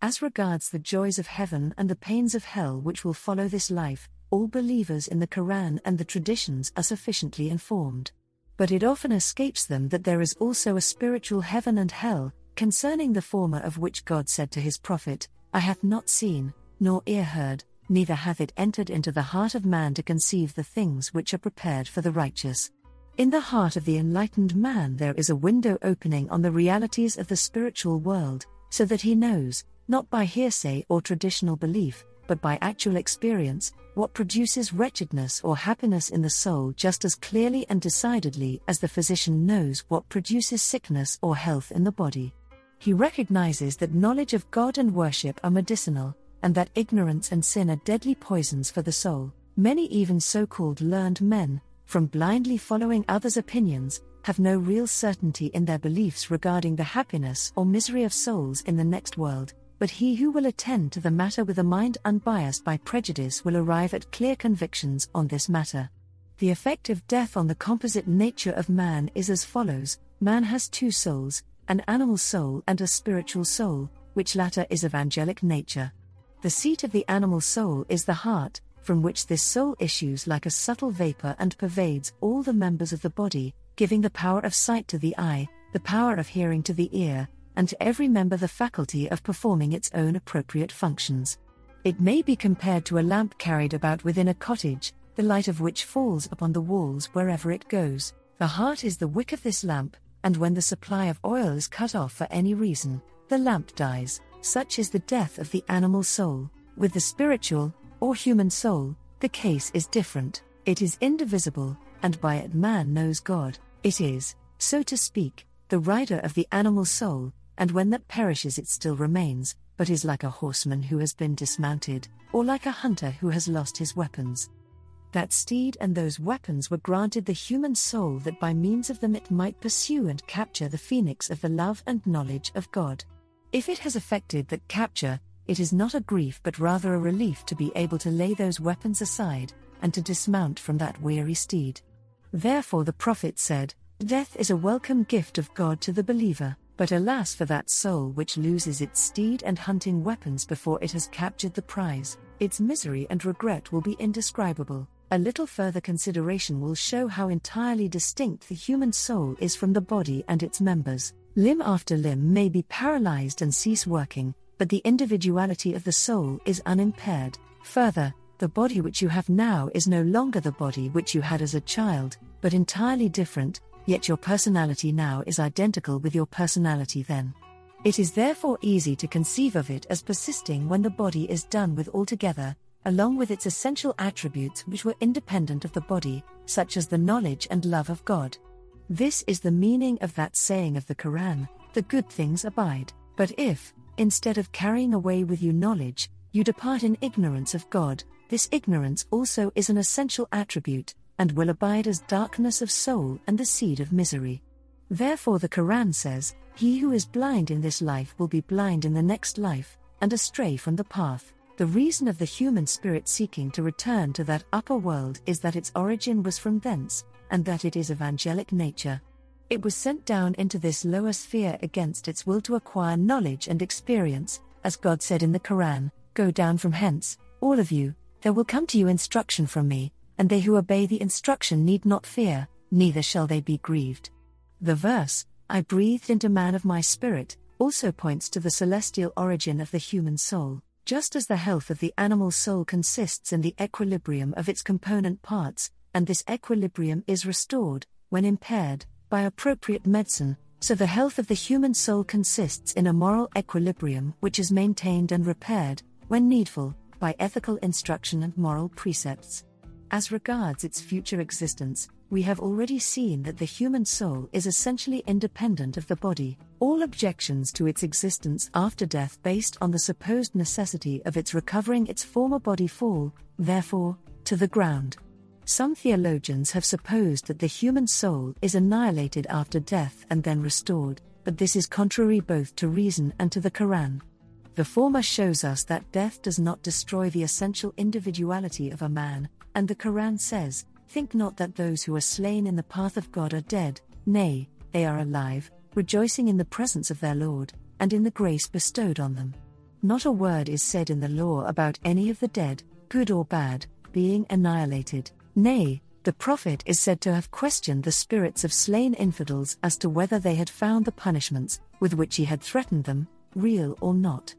As regards the joys of heaven and the pains of hell which will follow this life, all believers in the Quran and the traditions are sufficiently informed. But it often escapes them that there is also a spiritual heaven and hell, concerning the former of which God said to his prophet, Eye hath not seen, nor ear heard, neither hath it entered into the heart of man to conceive the things which are prepared for the righteous. In the heart of the enlightened man, there is a window opening on the realities of the spiritual world, so that he knows, not by hearsay or traditional belief, but by actual experience, what produces wretchedness or happiness in the soul just as clearly and decidedly as the physician knows what produces sickness or health in the body. He recognizes that knowledge of God and worship are medicinal, and that ignorance and sin are deadly poisons for the soul. Many, even so called learned men, from blindly following others' opinions, have no real certainty in their beliefs regarding the happiness or misery of souls in the next world, but he who will attend to the matter with a mind unbiased by prejudice will arrive at clear convictions on this matter. The effect of death on the composite nature of man is as follows Man has two souls, an animal soul and a spiritual soul, which latter is of angelic nature. The seat of the animal soul is the heart, from which this soul issues like a subtle vapor and pervades all the members of the body, giving the power of sight to the eye, the power of hearing to the ear, and to every member the faculty of performing its own appropriate functions. It may be compared to a lamp carried about within a cottage, the light of which falls upon the walls wherever it goes. The heart is the wick of this lamp, and when the supply of oil is cut off for any reason, the lamp dies. Such is the death of the animal soul. With the spiritual, or human soul, the case is different. It is indivisible, and by it man knows God. It is, so to speak, the rider of the animal soul, and when that perishes it still remains, but is like a horseman who has been dismounted, or like a hunter who has lost his weapons. That steed and those weapons were granted the human soul that by means of them it might pursue and capture the phoenix of the love and knowledge of God. If it has effected that capture, it is not a grief but rather a relief to be able to lay those weapons aside, and to dismount from that weary steed. Therefore the prophet said, Death is a welcome gift of God to the believer, but alas for that soul which loses its steed and hunting weapons before it has captured the prize, its misery and regret will be indescribable. A little further consideration will show how entirely distinct the human soul is from the body and its members. Limb after limb may be paralyzed and cease working, but the individuality of the soul is unimpaired. Further, the body which you have now is no longer the body which you had as a child, but entirely different, yet your personality now is identical with your personality then. It is therefore easy to conceive of it as persisting when the body is done with altogether, along with its essential attributes which were independent of the body, such as the knowledge and love of God. This is the meaning of that saying of the Quran the good things abide. But if, instead of carrying away with you knowledge, you depart in ignorance of God, this ignorance also is an essential attribute, and will abide as darkness of soul and the seed of misery. Therefore, the Quran says, He who is blind in this life will be blind in the next life, and astray from the path. The reason of the human spirit seeking to return to that upper world is that its origin was from thence, and that it is of angelic nature. It was sent down into this lower sphere against its will to acquire knowledge and experience, as God said in the Quran Go down from hence, all of you, there will come to you instruction from me, and they who obey the instruction need not fear, neither shall they be grieved. The verse, I breathed into man of my spirit, also points to the celestial origin of the human soul. Just as the health of the animal soul consists in the equilibrium of its component parts, and this equilibrium is restored, when impaired, by appropriate medicine, so the health of the human soul consists in a moral equilibrium which is maintained and repaired, when needful, by ethical instruction and moral precepts. As regards its future existence, we have already seen that the human soul is essentially independent of the body. All objections to its existence after death based on the supposed necessity of its recovering its former body fall, therefore, to the ground. Some theologians have supposed that the human soul is annihilated after death and then restored, but this is contrary both to reason and to the Quran. The former shows us that death does not destroy the essential individuality of a man, and the Quran says, Think not that those who are slain in the path of God are dead, nay, they are alive, rejoicing in the presence of their Lord, and in the grace bestowed on them. Not a word is said in the law about any of the dead, good or bad, being annihilated. Nay, the Prophet is said to have questioned the spirits of slain infidels as to whether they had found the punishments, with which he had threatened them, real or not.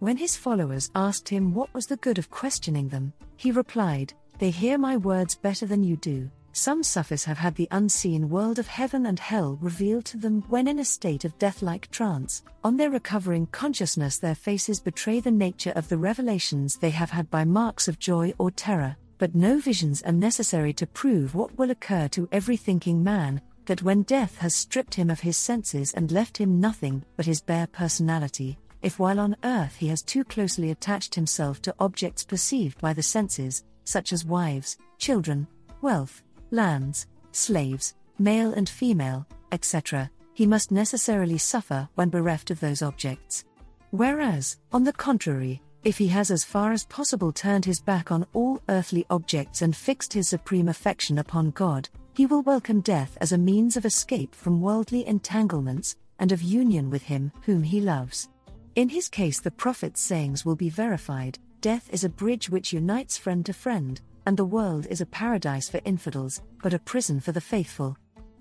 When his followers asked him what was the good of questioning them, he replied, They hear my words better than you do. Some Sufis have had the unseen world of heaven and hell revealed to them when in a state of death like trance. On their recovering consciousness, their faces betray the nature of the revelations they have had by marks of joy or terror but no visions are necessary to prove what will occur to every thinking man that when death has stripped him of his senses and left him nothing but his bare personality, if while on earth he has too closely attached himself to objects perceived by the senses, such as wives, children, wealth, lands, slaves, male and female, etc., he must necessarily suffer when bereft of those objects. Whereas, on the contrary, if he has as far as possible turned his back on all earthly objects and fixed his supreme affection upon God, he will welcome death as a means of escape from worldly entanglements and of union with him whom he loves. In his case, the Prophet's sayings will be verified death is a bridge which unites friend to friend, and the world is a paradise for infidels, but a prison for the faithful.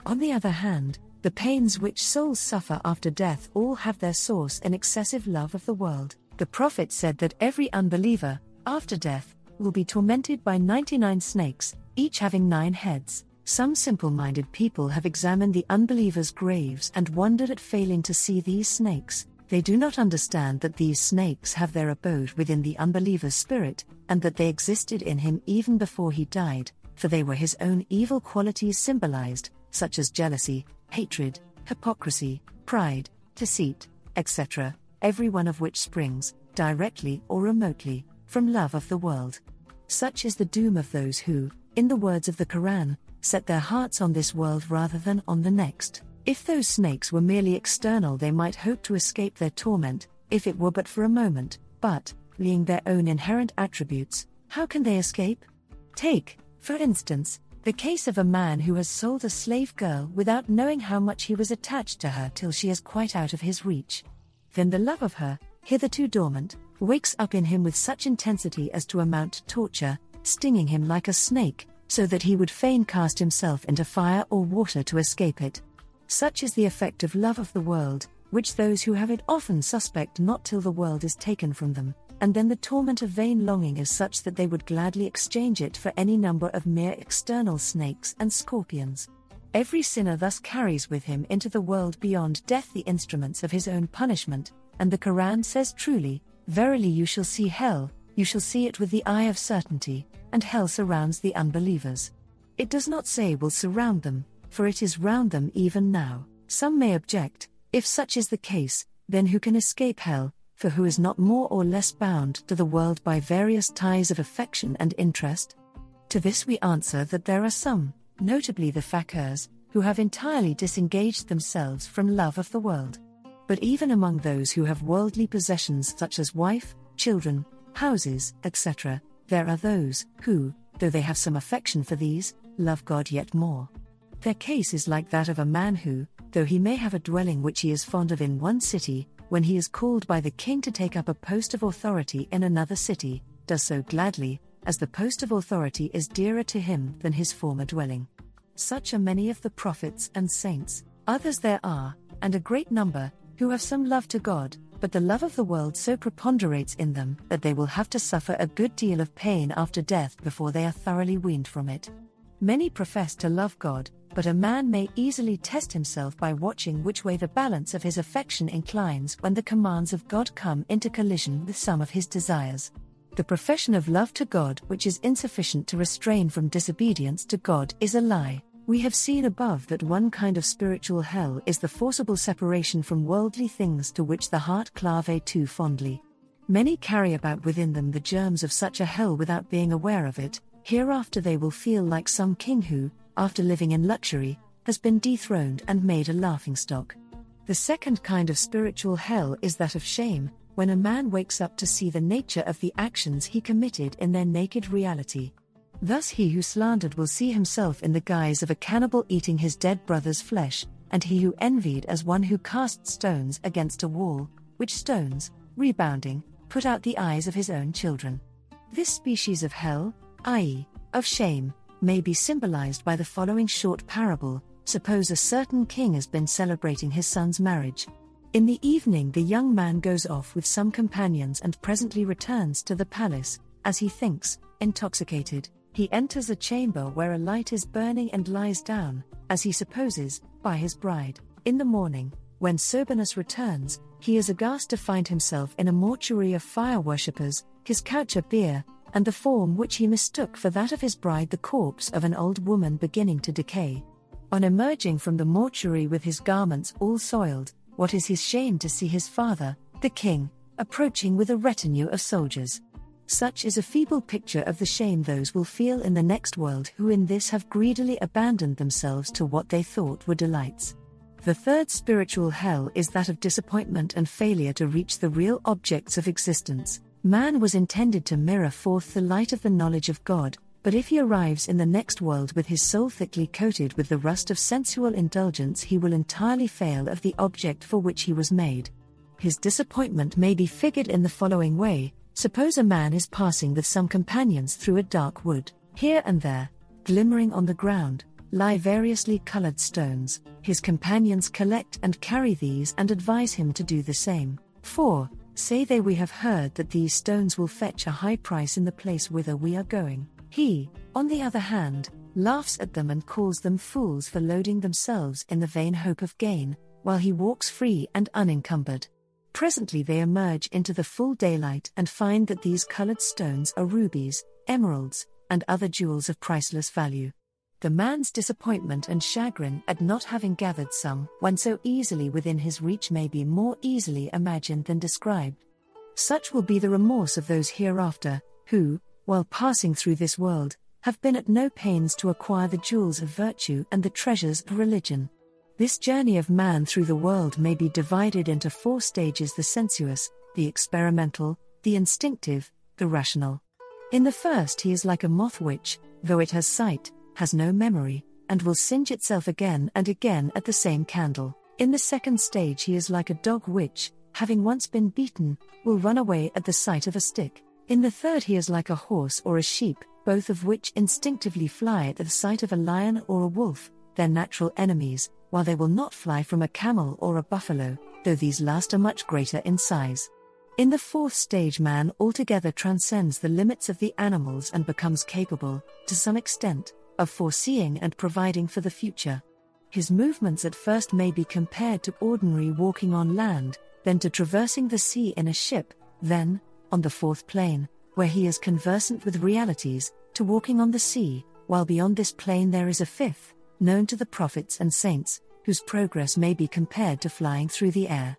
On the other hand, the pains which souls suffer after death all have their source in excessive love of the world. The Prophet said that every unbeliever, after death, will be tormented by 99 snakes, each having nine heads. Some simple minded people have examined the unbelievers' graves and wondered at failing to see these snakes. They do not understand that these snakes have their abode within the unbeliever's spirit, and that they existed in him even before he died, for they were his own evil qualities symbolized, such as jealousy, hatred, hypocrisy, pride, deceit, etc every one of which springs, directly or remotely, from love of the world. Such is the doom of those who, in the words of the Quran, set their hearts on this world rather than on the next. If those snakes were merely external, they might hope to escape their torment, if it were but for a moment, but, being their own inherent attributes, how can they escape? Take, for instance, the case of a man who has sold a slave girl without knowing how much he was attached to her till she is quite out of his reach then the love of her, hitherto dormant, wakes up in him with such intensity as to amount to torture, stinging him like a snake, so that he would fain cast himself into fire or water to escape it. Such is the effect of love of the world, which those who have it often suspect not till the world is taken from them, and then the torment of vain longing is such that they would gladly exchange it for any number of mere external snakes and scorpions. Every sinner thus carries with him into the world beyond death the instruments of his own punishment, and the Quran says truly, Verily you shall see hell, you shall see it with the eye of certainty, and hell surrounds the unbelievers. It does not say will surround them, for it is round them even now. Some may object, if such is the case, then who can escape hell, for who is not more or less bound to the world by various ties of affection and interest? To this we answer that there are some, notably the fakirs, who have entirely disengaged themselves from love of the world. But even among those who have worldly possessions such as wife, children, houses, etc., there are those who, though they have some affection for these, love God yet more. Their case is like that of a man who, though he may have a dwelling which he is fond of in one city, when he is called by the king to take up a post of authority in another city, does so gladly, as the post of authority is dearer to him than his former dwelling. Such are many of the prophets and saints, others there are, and a great number, who have some love to God, but the love of the world so preponderates in them that they will have to suffer a good deal of pain after death before they are thoroughly weaned from it. Many profess to love God, but a man may easily test himself by watching which way the balance of his affection inclines when the commands of God come into collision with some of his desires. The profession of love to God, which is insufficient to restrain from disobedience to God, is a lie. We have seen above that one kind of spiritual hell is the forcible separation from worldly things to which the heart clave too fondly. Many carry about within them the germs of such a hell without being aware of it. Hereafter they will feel like some king who, after living in luxury, has been dethroned and made a laughingstock. The second kind of spiritual hell is that of shame, when a man wakes up to see the nature of the actions he committed in their naked reality. Thus he who slandered will see himself in the guise of a cannibal eating his dead brother's flesh, and he who envied as one who cast stones against a wall, which stones, rebounding, put out the eyes of his own children. This species of hell, i.e., of shame, may be symbolized by the following short parable Suppose a certain king has been celebrating his son's marriage. In the evening, the young man goes off with some companions and presently returns to the palace, as he thinks, intoxicated. He enters a chamber where a light is burning and lies down, as he supposes, by his bride. In the morning, when soberness returns, he is aghast to find himself in a mortuary of fire worshippers, his couch a bier, and the form which he mistook for that of his bride the corpse of an old woman beginning to decay. On emerging from the mortuary with his garments all soiled, what is his shame to see his father, the king, approaching with a retinue of soldiers. Such is a feeble picture of the shame those will feel in the next world who in this have greedily abandoned themselves to what they thought were delights. The third spiritual hell is that of disappointment and failure to reach the real objects of existence. Man was intended to mirror forth the light of the knowledge of God, but if he arrives in the next world with his soul thickly coated with the rust of sensual indulgence, he will entirely fail of the object for which he was made. His disappointment may be figured in the following way Suppose a man is passing with some companions through a dark wood. Here and there, glimmering on the ground, lie variously colored stones. His companions collect and carry these and advise him to do the same. 4. Say they, we have heard that these stones will fetch a high price in the place whither we are going. He, on the other hand, laughs at them and calls them fools for loading themselves in the vain hope of gain, while he walks free and unencumbered. Presently they emerge into the full daylight and find that these colored stones are rubies, emeralds, and other jewels of priceless value. The man's disappointment and chagrin at not having gathered some, when so easily within his reach, may be more easily imagined than described. Such will be the remorse of those hereafter, who, while passing through this world, have been at no pains to acquire the jewels of virtue and the treasures of religion. This journey of man through the world may be divided into four stages the sensuous, the experimental, the instinctive, the rational. In the first, he is like a moth which, though it has sight, has no memory, and will singe itself again and again at the same candle. In the second stage, he is like a dog which, having once been beaten, will run away at the sight of a stick. In the third, he is like a horse or a sheep, both of which instinctively fly at the sight of a lion or a wolf, their natural enemies, while they will not fly from a camel or a buffalo, though these last are much greater in size. In the fourth stage, man altogether transcends the limits of the animals and becomes capable, to some extent, of foreseeing and providing for the future. His movements at first may be compared to ordinary walking on land, then to traversing the sea in a ship, then, on the fourth plane, where he is conversant with realities, to walking on the sea, while beyond this plane there is a fifth, known to the prophets and saints, whose progress may be compared to flying through the air.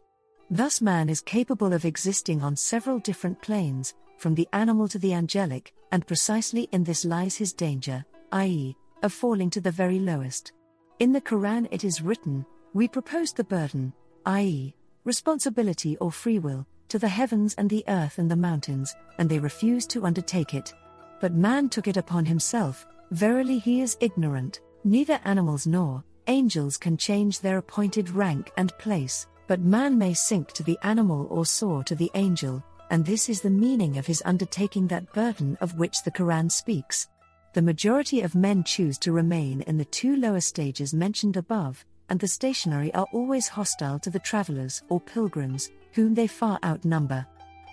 Thus, man is capable of existing on several different planes, from the animal to the angelic, and precisely in this lies his danger, i.e., of falling to the very lowest. In the Quran, it is written, We proposed the burden, i.e., responsibility or free will, to the heavens and the earth and the mountains, and they refused to undertake it. But man took it upon himself, verily he is ignorant, neither animals nor angels can change their appointed rank and place, but man may sink to the animal or soar to the angel, and this is the meaning of his undertaking that burden of which the Quran speaks. The majority of men choose to remain in the two lower stages mentioned above, and the stationary are always hostile to the travelers or pilgrims, whom they far outnumber.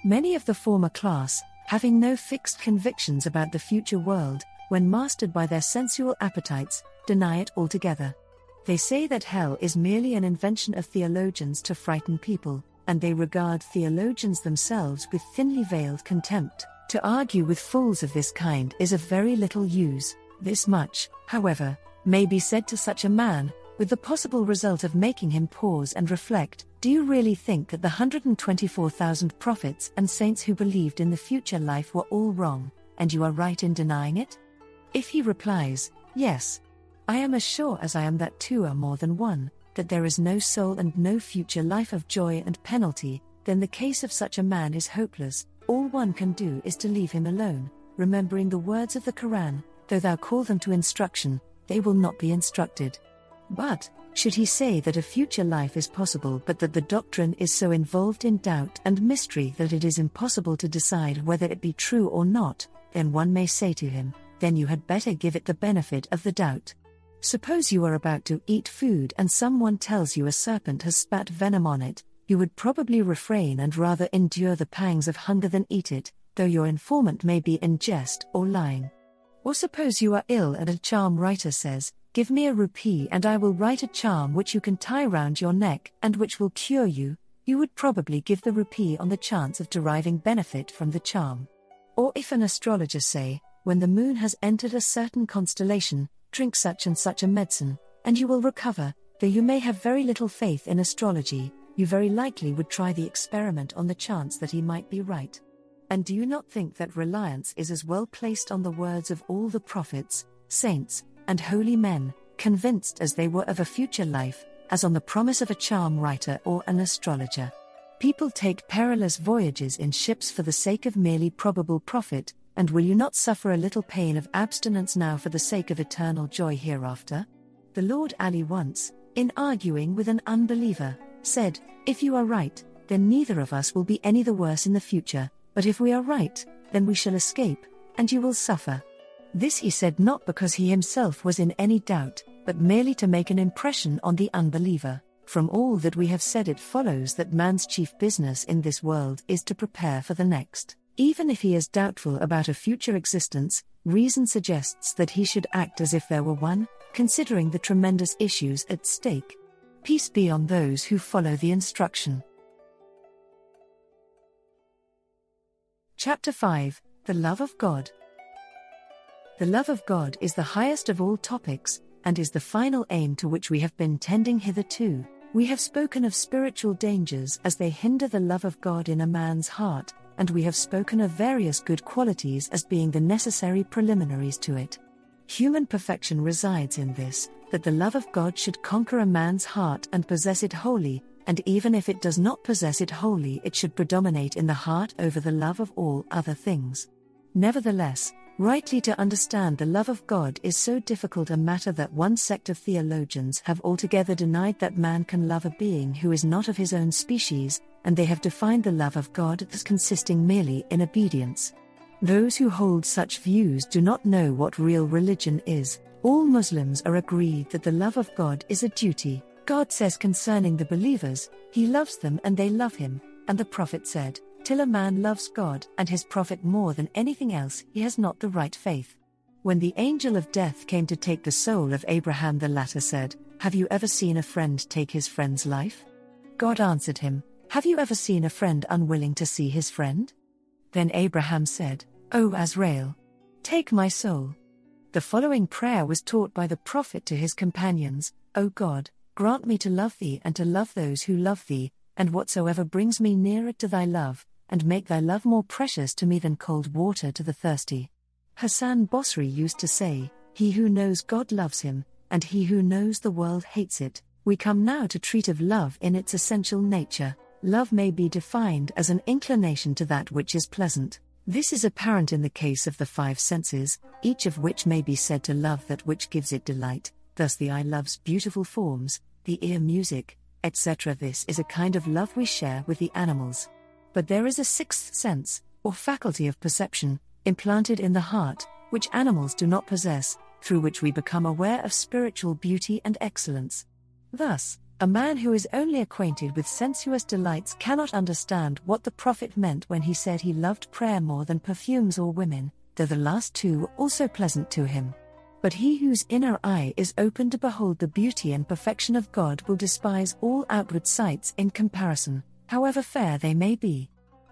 Many of the former class, having no fixed convictions about the future world, when mastered by their sensual appetites, deny it altogether. They say that hell is merely an invention of theologians to frighten people, and they regard theologians themselves with thinly veiled contempt. To argue with fools of this kind is of very little use. This much, however, may be said to such a man, with the possible result of making him pause and reflect Do you really think that the 124,000 prophets and saints who believed in the future life were all wrong, and you are right in denying it? If he replies, Yes, I am as sure as I am that two are more than one, that there is no soul and no future life of joy and penalty, then the case of such a man is hopeless. All one can do is to leave him alone, remembering the words of the Quran, though thou call them to instruction, they will not be instructed. But, should he say that a future life is possible but that the doctrine is so involved in doubt and mystery that it is impossible to decide whether it be true or not, then one may say to him, Then you had better give it the benefit of the doubt. Suppose you are about to eat food and someone tells you a serpent has spat venom on it, you would probably refrain and rather endure the pangs of hunger than eat it, though your informant may be in jest or lying. Or suppose you are ill and a charm writer says, Give me a rupee and I will write a charm which you can tie round your neck and which will cure you, you would probably give the rupee on the chance of deriving benefit from the charm. Or if an astrologer say, When the moon has entered a certain constellation, drink such and such a medicine, and you will recover. Though you may have very little faith in astrology, you very likely would try the experiment on the chance that he might be right. And do you not think that reliance is as well placed on the words of all the prophets, saints, and holy men, convinced as they were of a future life, as on the promise of a charm writer or an astrologer? People take perilous voyages in ships for the sake of merely probable profit, and will you not suffer a little pain of abstinence now for the sake of eternal joy hereafter? The Lord Ali once, in arguing with an unbeliever, said, If you are right, then neither of us will be any the worse in the future, but if we are right, then we shall escape, and you will suffer. This he said not because he himself was in any doubt, but merely to make an impression on the unbeliever. From all that we have said, it follows that man's chief business in this world is to prepare for the next. Even if he is doubtful about a future existence, reason suggests that he should act as if there were one, considering the tremendous issues at stake. Peace be on those who follow the instruction. Chapter 5 The Love of God. The love of God is the highest of all topics, and is the final aim to which we have been tending hitherto. We have spoken of spiritual dangers as they hinder the love of God in a man's heart, and we have spoken of various good qualities as being the necessary preliminaries to it. Human perfection resides in this, that the love of God should conquer a man's heart and possess it wholly, and even if it does not possess it wholly, it should predominate in the heart over the love of all other things. Nevertheless, rightly to understand the love of God is so difficult a matter that one sect of theologians have altogether denied that man can love a being who is not of his own species, and they have defined the love of God as consisting merely in obedience. Those who hold such views do not know what real religion is. All Muslims are agreed that the love of God is a duty. God says concerning the believers, He loves them and they love Him, and the Prophet said, Till a man loves God and his Prophet more than anything else, he has not the right faith. When the angel of death came to take the soul of Abraham, the latter said, Have you ever seen a friend take his friend's life? God answered him, Have you ever seen a friend unwilling to see his friend? Then Abraham said, O Azrael, take my soul. The following prayer was taught by the Prophet to his companions O God, grant me to love thee and to love those who love thee, and whatsoever brings me nearer to thy love, and make thy love more precious to me than cold water to the thirsty. Hassan Bosri used to say, He who knows God loves him, and he who knows the world hates it. We come now to treat of love in its essential nature. Love may be defined as an inclination to that which is pleasant. This is apparent in the case of the five senses, each of which may be said to love that which gives it delight, thus the eye loves beautiful forms, the ear music, etc. This is a kind of love we share with the animals. But there is a sixth sense, or faculty of perception, implanted in the heart, which animals do not possess, through which we become aware of spiritual beauty and excellence. Thus, a man who is only acquainted with sensuous delights cannot understand what the Prophet meant when he said he loved prayer more than perfumes or women, though the last two were also pleasant to him. But he whose inner eye is open to behold the beauty and perfection of God will despise all outward sights in comparison, however fair they may be.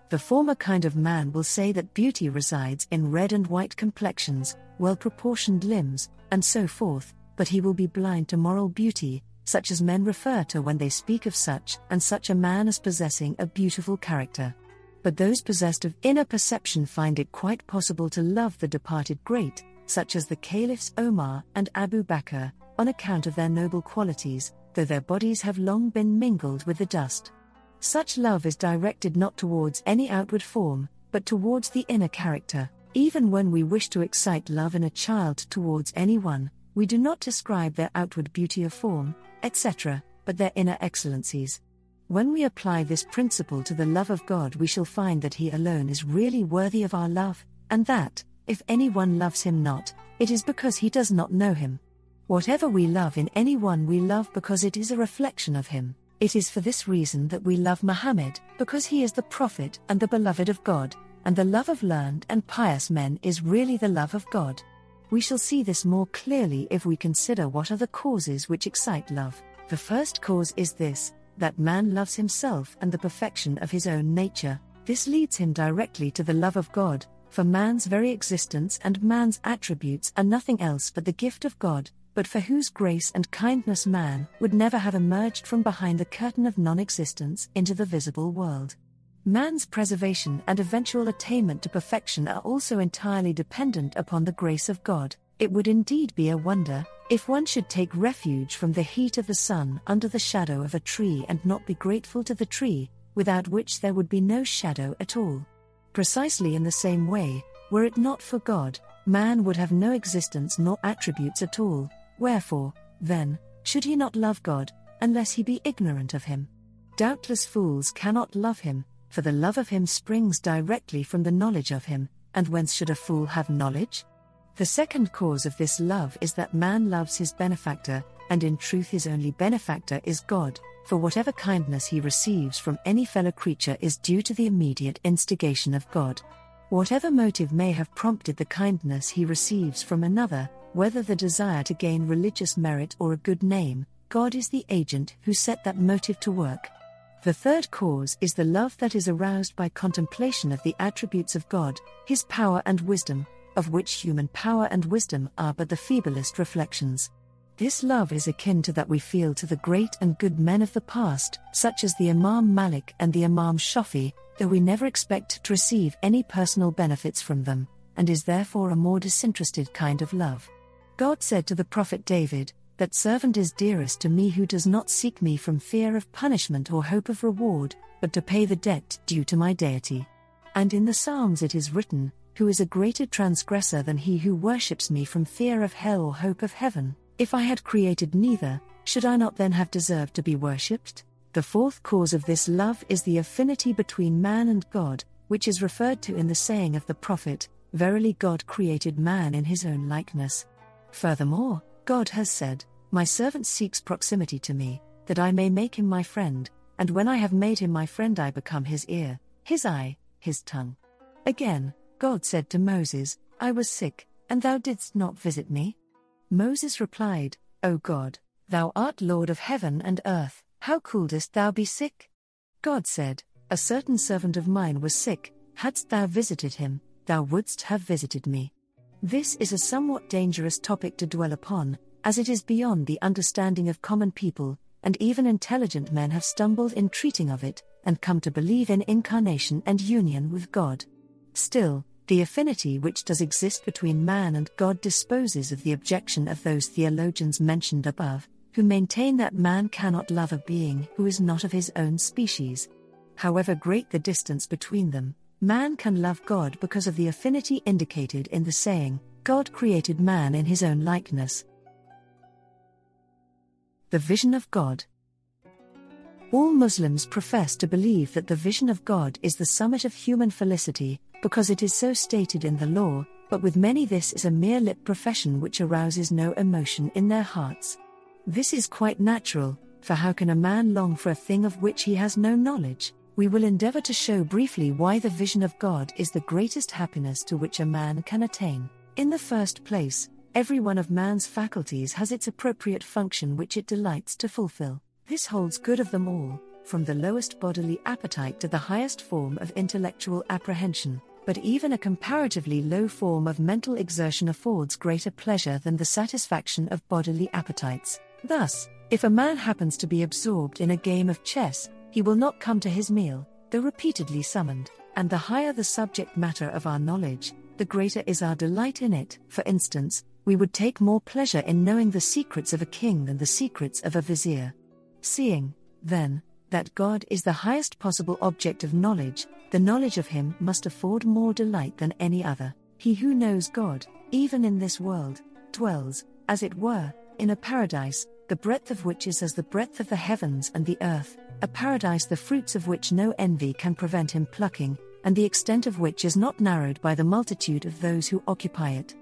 The former kind of man will say that beauty resides in red and white complexions, well proportioned limbs, and so forth, but he will be blind to moral beauty, such as men refer to when they speak of such and such a man as possessing a beautiful character. But those possessed of inner perception find it quite possible to love the departed great, such as the caliphs Omar and Abu Bakr, on account of their noble qualities, though their bodies have long been mingled with the dust. Such love is directed not towards any outward form, but towards the inner character. Even when we wish to excite love in a child towards anyone, we do not describe their outward beauty of form, etc., but their inner excellencies. When we apply this principle to the love of God, we shall find that He alone is really worthy of our love, and that, if anyone loves him not, it is because he does not know him. Whatever we love in anyone, we love because it is a reflection of him. It is for this reason that we love Muhammad, because he is the prophet and the beloved of God, and the love of learned and pious men is really the love of God. We shall see this more clearly if we consider what are the causes which excite love. The first cause is this that man loves himself and the perfection of his own nature. This leads him directly to the love of God, for man's very existence and man's attributes are nothing else but the gift of God, but for whose grace and kindness man would never have emerged from behind the curtain of non existence into the visible world. Man's preservation and eventual attainment to perfection are also entirely dependent upon the grace of God. It would indeed be a wonder if one should take refuge from the heat of the sun under the shadow of a tree and not be grateful to the tree, without which there would be no shadow at all. Precisely in the same way, were it not for God, man would have no existence nor attributes at all. Wherefore, then, should he not love God, unless he be ignorant of him? Doubtless fools cannot love him, for the love of him springs directly from the knowledge of him, and whence should a fool have knowledge? The second cause of this love is that man loves his benefactor, and in truth his only benefactor is God, for whatever kindness he receives from any fellow creature is due to the immediate instigation of God. Whatever motive may have prompted the kindness he receives from another, whether the desire to gain religious merit or a good name, God is the agent who set that motive to work. The third cause is the love that is aroused by contemplation of the attributes of God, His power and wisdom, of which human power and wisdom are but the feeblest reflections. This love is akin to that we feel to the great and good men of the past, such as the Imam Malik and the Imam Shafi, though we never expect to receive any personal benefits from them, and is therefore a more disinterested kind of love. God said to the prophet David, That servant is dearest to me who does not seek me from fear of punishment or hope of reward, but to pay the debt due to my deity. And in the Psalms it is written, Who is a greater transgressor than he who worships me from fear of hell or hope of heaven? If I had created neither, should I not then have deserved to be worshipped? The fourth cause of this love is the affinity between man and God, which is referred to in the saying of the prophet Verily, God created man in his own likeness. Furthermore, God has said, My servant seeks proximity to me, that I may make him my friend, and when I have made him my friend, I become his ear, his eye, his tongue. Again, God said to Moses, I was sick, and thou didst not visit me? Moses replied, O God, thou art Lord of heaven and earth, how couldest thou be sick? God said, A certain servant of mine was sick, hadst thou visited him, thou wouldst have visited me. This is a somewhat dangerous topic to dwell upon, as it is beyond the understanding of common people, and even intelligent men have stumbled in treating of it, and come to believe in incarnation and union with God. Still, the affinity which does exist between man and God disposes of the objection of those theologians mentioned above, who maintain that man cannot love a being who is not of his own species. However great the distance between them, Man can love God because of the affinity indicated in the saying, God created man in his own likeness. The Vision of God All Muslims profess to believe that the vision of God is the summit of human felicity, because it is so stated in the law, but with many this is a mere lip profession which arouses no emotion in their hearts. This is quite natural, for how can a man long for a thing of which he has no knowledge? we will endeavor to show briefly why the vision of God is the greatest happiness to which a man can attain. In the first place, every one of man's faculties has its appropriate function which it delights to fulfill. This holds good of them all, from the lowest bodily appetite to the highest form of intellectual apprehension. But even a comparatively low form of mental exertion affords greater pleasure than the satisfaction of bodily appetites. Thus, if a man happens to be absorbed in a game of chess, he will not come to his meal, though repeatedly summoned, and the higher the subject matter of our knowledge, the greater is our delight in it. For instance, we would take more pleasure in knowing the secrets of a king than the secrets of a vizier. Seeing, then, that God is the highest possible object of knowledge, the knowledge of Him must afford more delight than any other. He who knows God, even in this world, dwells, as it were, in a paradise, the breadth of which is as the breadth of the heavens and the earth, a paradise the fruits of which no envy can prevent him plucking, and the extent of which is not narrowed by the multitude of those who occupy it.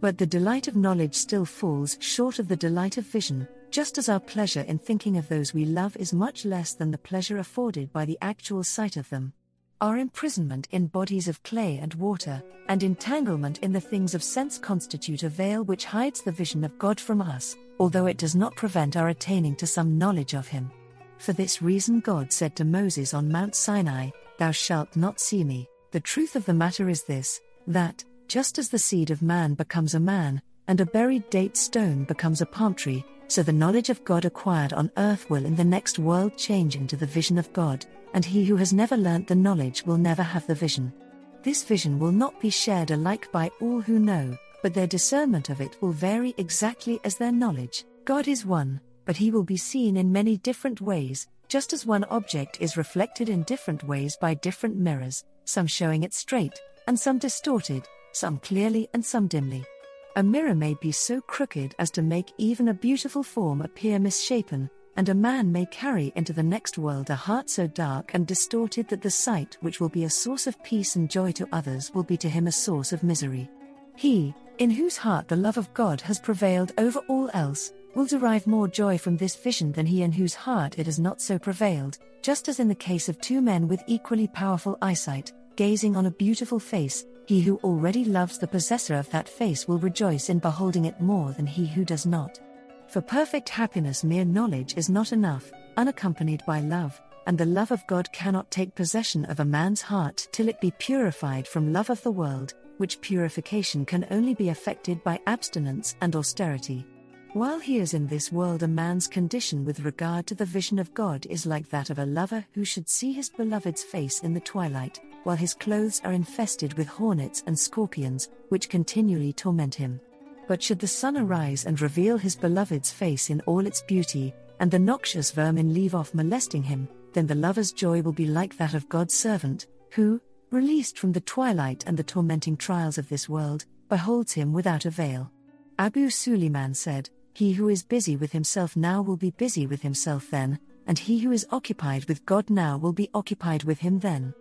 But the delight of knowledge still falls short of the delight of vision, just as our pleasure in thinking of those we love is much less than the pleasure afforded by the actual sight of them. Our imprisonment in bodies of clay and water, and entanglement in the things of sense constitute a veil which hides the vision of God from us, although it does not prevent our attaining to some knowledge of Him. For this reason, God said to Moses on Mount Sinai, Thou shalt not see me. The truth of the matter is this that, just as the seed of man becomes a man, and a buried date stone becomes a palm tree, so the knowledge of God acquired on earth will in the next world change into the vision of God, and he who has never learnt the knowledge will never have the vision. This vision will not be shared alike by all who know, but their discernment of it will vary exactly as their knowledge. God is one, but he will be seen in many different ways, just as one object is reflected in different ways by different mirrors, some showing it straight, and some distorted, some clearly and some dimly. A mirror may be so crooked as to make even a beautiful form appear misshapen, and a man may carry into the next world a heart so dark and distorted that the sight which will be a source of peace and joy to others will be to him a source of misery. He, in whose heart the love of God has prevailed over all else, will derive more joy from this vision than he in whose heart it has not so prevailed, just as in the case of two men with equally powerful eyesight, gazing on a beautiful face, he who already loves the possessor of that face will rejoice in beholding it more than he who does not. For perfect happiness, mere knowledge is not enough, unaccompanied by love, and the love of God cannot take possession of a man's heart till it be purified from love of the world, which purification can only be effected by abstinence and austerity. While he is in this world, a man's condition with regard to the vision of God is like that of a lover who should see his beloved's face in the twilight, while his clothes are infested with hornets and scorpions, which continually torment him. But should the sun arise and reveal his beloved's face in all its beauty, and the noxious vermin leave off molesting him, then the lover's joy will be like that of God's servant, who, released from the twilight and the tormenting trials of this world, beholds him without a veil. Abu Suleiman said, he who is busy with himself now will be busy with himself then, and he who is occupied with God now will be occupied with him then.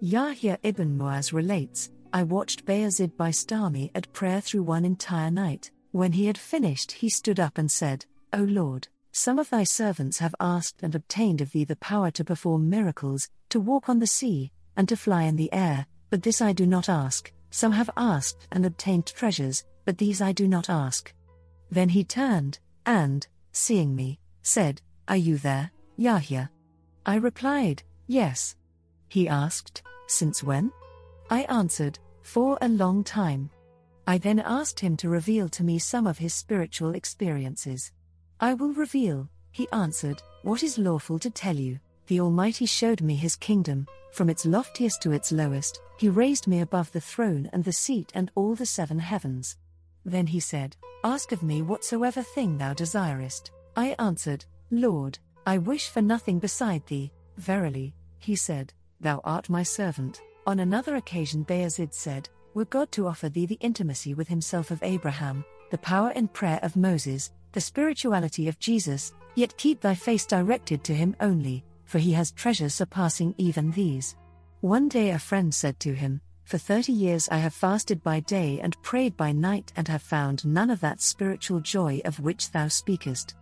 Yahya ibn Muaz relates I watched Bayazid Bistami at prayer through one entire night. When he had finished, he stood up and said, O Lord, some of thy servants have asked and obtained of thee the power to perform miracles, to walk on the sea, and to fly in the air, but this I do not ask. Some have asked and obtained treasures, but these I do not ask. Then he turned, and, seeing me, said, Are you there, Yahya? I replied, Yes. He asked, Since when? I answered, For a long time. I then asked him to reveal to me some of his spiritual experiences. I will reveal, he answered, what is lawful to tell you. The Almighty showed me his kingdom, from its loftiest to its lowest, he raised me above the throne and the seat and all the seven heavens. Then he said, Ask of me whatsoever thing thou desirest. I answered, Lord, I wish for nothing beside thee. Verily, he said, Thou art my servant. On another occasion, Bayazid said, Were God to offer thee the intimacy with himself of Abraham, the power and prayer of Moses, the spirituality of Jesus, yet keep thy face directed to him only, for he has treasures surpassing even these. One day a friend said to him, For thirty years I have fasted by day and prayed by night and have found none of that spiritual joy of which thou speakest.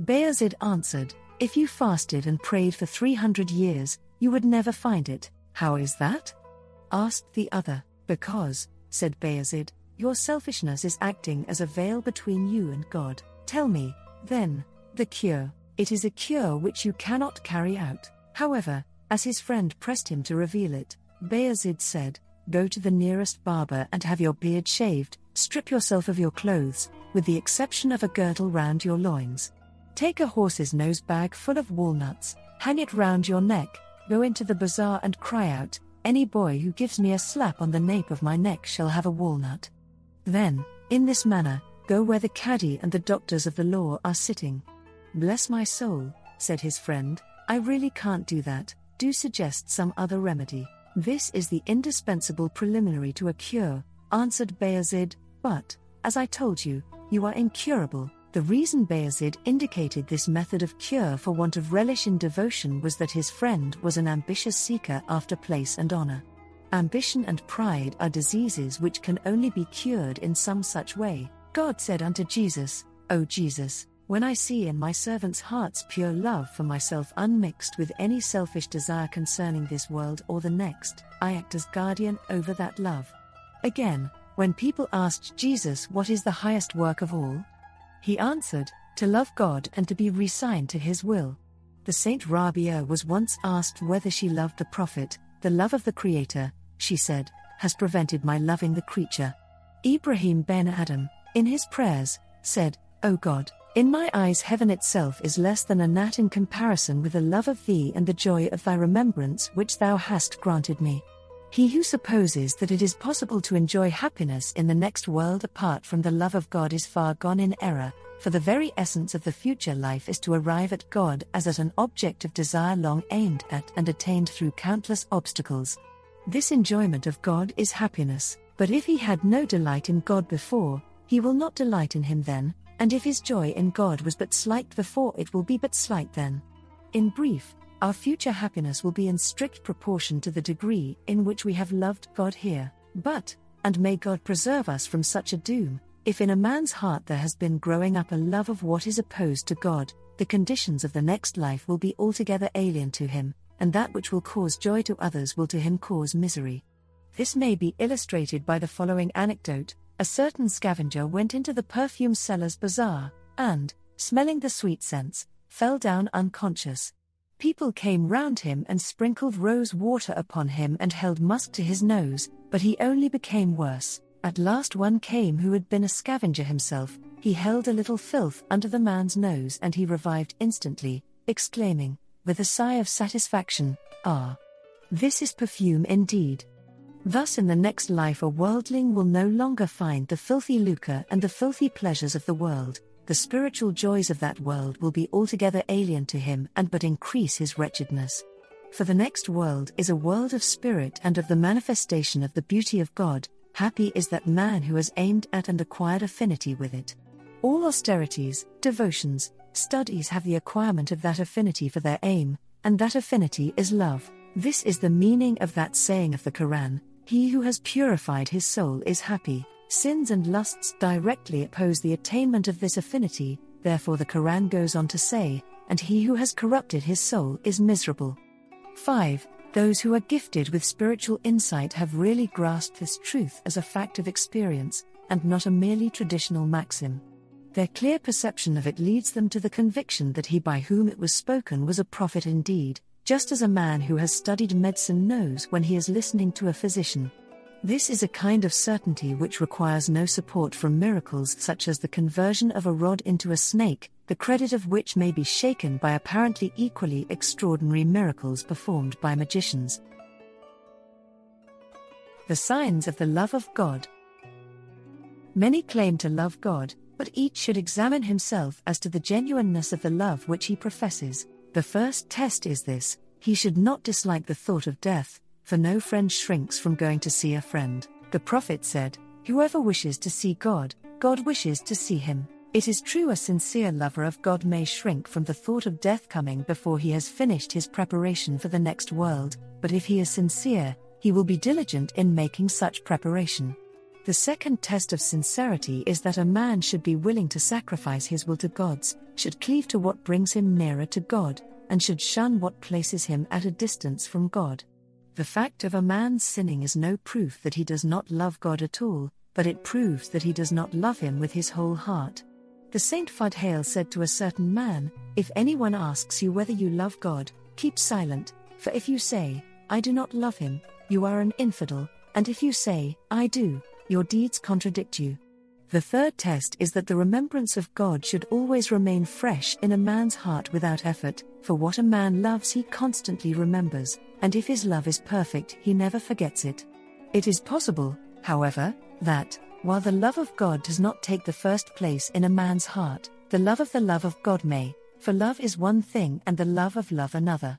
Bayazid answered, If you fasted and prayed for three hundred years, you would never find it. How is that? Asked the other, Because, said Bayazid, your selfishness is acting as a veil between you and God. Tell me, then, the cure. It is a cure which you cannot carry out. However, as his friend pressed him to reveal it, Bayazid said, Go to the nearest barber and have your beard shaved, strip yourself of your clothes, with the exception of a girdle round your loins. Take a horse's nose bag full of walnuts, hang it round your neck, go into the bazaar and cry out, Any boy who gives me a slap on the nape of my neck shall have a walnut. Then, in this manner, go where the cadi and the doctors of the law are sitting. Bless my soul, said his friend, I really can't do that, do suggest some other remedy. This is the indispensable preliminary to a cure, answered Bayazid, but, as I told you, you are incurable. The reason Bayazid indicated this method of cure for want of relish in devotion was that his friend was an ambitious seeker after place and honor. Ambition and pride are diseases which can only be cured in some such way. God said unto Jesus, O Jesus, when I see in my servants' hearts pure love for myself unmixed with any selfish desire concerning this world or the next, I act as guardian over that love. Again, when people asked Jesus what is the highest work of all, he answered, To love God and to be resigned to his will. The Saint Rabia was once asked whether she loved the Prophet, the love of the Creator, she said, has prevented my loving the creature. Ibrahim ben Adam, in his prayers, said, O God, in my eyes heaven itself is less than a gnat in comparison with the love of thee and the joy of thy remembrance which thou hast granted me. He who supposes that it is possible to enjoy happiness in the next world apart from the love of God is far gone in error, for the very essence of the future life is to arrive at God as at an object of desire long aimed at and attained through countless obstacles. This enjoyment of God is happiness, but if he had no delight in God before, he will not delight in him then, and if his joy in God was but slight before, it will be but slight then. In brief, our future happiness will be in strict proportion to the degree in which we have loved God here. But, and may God preserve us from such a doom, if in a man's heart there has been growing up a love of what is opposed to God, the conditions of the next life will be altogether alien to him, and that which will cause joy to others will to him cause misery. This may be illustrated by the following anecdote a certain scavenger went into the perfume seller's bazaar, and, smelling the sweet scents, fell down unconscious. People came round him and sprinkled rose water upon him and held musk to his nose, but he only became worse. At last one came who had been a scavenger himself, he held a little filth under the man's nose and he revived instantly, exclaiming, with a sigh of satisfaction, Ah! This is perfume indeed. Thus, in the next life, a worldling will no longer find the filthy lucre and the filthy pleasures of the world, the spiritual joys of that world will be altogether alien to him and but increase his wretchedness. For the next world is a world of spirit and of the manifestation of the beauty of God, happy is that man who has aimed at and acquired affinity with it. All austerities, devotions, studies have the acquirement of that affinity for their aim, and that affinity is love. This is the meaning of that saying of the Quran He who has purified his soul is happy. Sins and lusts directly oppose the attainment of this affinity, therefore, the Quran goes on to say, and he who has corrupted his soul is miserable. 5. Those who are gifted with spiritual insight have really grasped this truth as a fact of experience, and not a merely traditional maxim. Their clear perception of it leads them to the conviction that he by whom it was spoken was a prophet indeed, just as a man who has studied medicine knows when he is listening to a physician. This is a kind of certainty which requires no support from miracles such as the conversion of a rod into a snake, the credit of which may be shaken by apparently equally extraordinary miracles performed by magicians. The signs of the love of God. Many claim to love God, but each should examine himself as to the genuineness of the love which he professes. The first test is this he should not dislike the thought of death, for no friend shrinks from going to see a friend. The prophet said, Whoever wishes to see God, God wishes to see him. It is true a sincere lover of God may shrink from the thought of death coming before he has finished his preparation for the next world, but if he is sincere, he will be diligent in making such preparation. The second test of sincerity is that a man should be willing to sacrifice his will to God's, should cleave to what brings him nearer to God, and should shun what places him at a distance from God. The fact of a man's sinning is no proof that he does not love God at all, but it proves that he does not love him with his whole heart. The Saint Fudhale said to a certain man, If anyone asks you whether you love God, keep silent, for if you say, I do not love him, you are an infidel, and if you say, I do, your deeds contradict you. The third test is that the remembrance of God should always remain fresh in a man's heart without effort, for what a man loves he constantly remembers, and if his love is perfect he never forgets it. It is possible, however, that, while the love of God does not take the first place in a man's heart, the love of the love of God may, for love is one thing and the love of love another.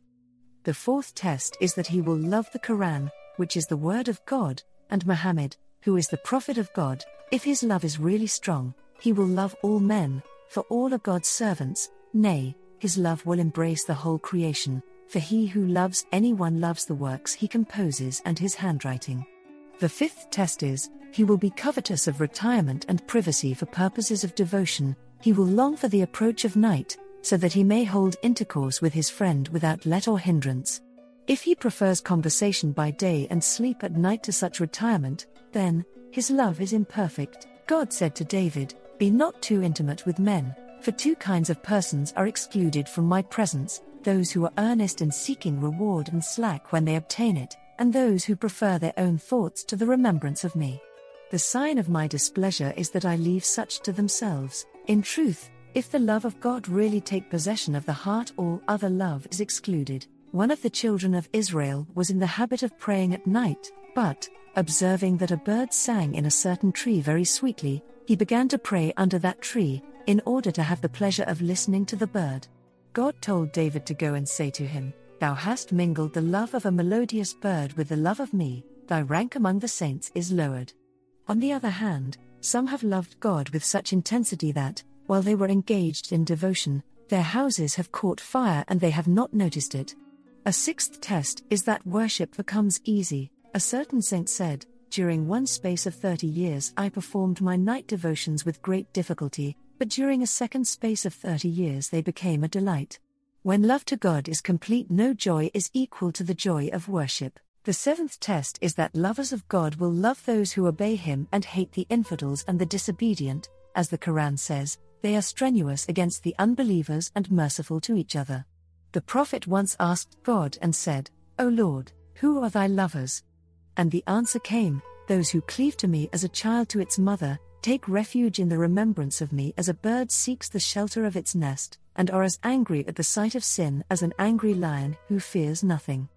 The fourth test is that he will love the Quran, which is the word of God, and Muhammad, who is the prophet of God, if his love is really strong, he will love all men, for all are God's servants, nay, his love will embrace the whole creation, for he who loves anyone loves the works he composes and his handwriting. The fifth test is, he will be covetous of retirement and privacy for purposes of devotion, he will long for the approach of night, so that he may hold intercourse with his friend without let or hindrance. If he prefers conversation by day and sleep at night to such retirement, then, his love is imperfect. God said to David, Be not too intimate with men, for two kinds of persons are excluded from my presence those who are earnest in seeking reward and slack when they obtain it, and those who prefer their own thoughts to the remembrance of me. The sign of my displeasure is that I leave such to themselves. In truth, if the love of God really take possession of the heart, all other love is excluded. One of the children of Israel was in the habit of praying at night, but, observing that a bird sang in a certain tree very sweetly, he began to pray under that tree, in order to have the pleasure of listening to the bird. God told David to go and say to him, Thou hast mingled the love of a melodious bird with the love of me, thy rank among the saints is lowered. On the other hand, some have loved God with such intensity that, while they were engaged in devotion, their houses have caught fire and they have not noticed it. A sixth test is that worship becomes easy, a certain saint said, During one space of thirty years I performed my night devotions with great difficulty, but during a second space of thirty years they became a delight. When love to God is complete, no joy is equal to the joy of worship. The seventh test is that lovers of God will love those who obey Him and hate the infidels and the disobedient, as the Quran says, they are strenuous against the unbelievers and merciful to each other. The Prophet once asked God and said, O Lord, who are thy lovers? And the answer came Those who cleave to me as a child to its mother, take refuge in the remembrance of me as a bird seeks the shelter of its nest, and are as angry at the sight of sin as an angry lion who fears nothing.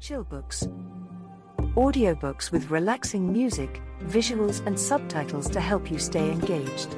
Chill Books audiobooks with relaxing music, visuals, and subtitles to help you stay engaged.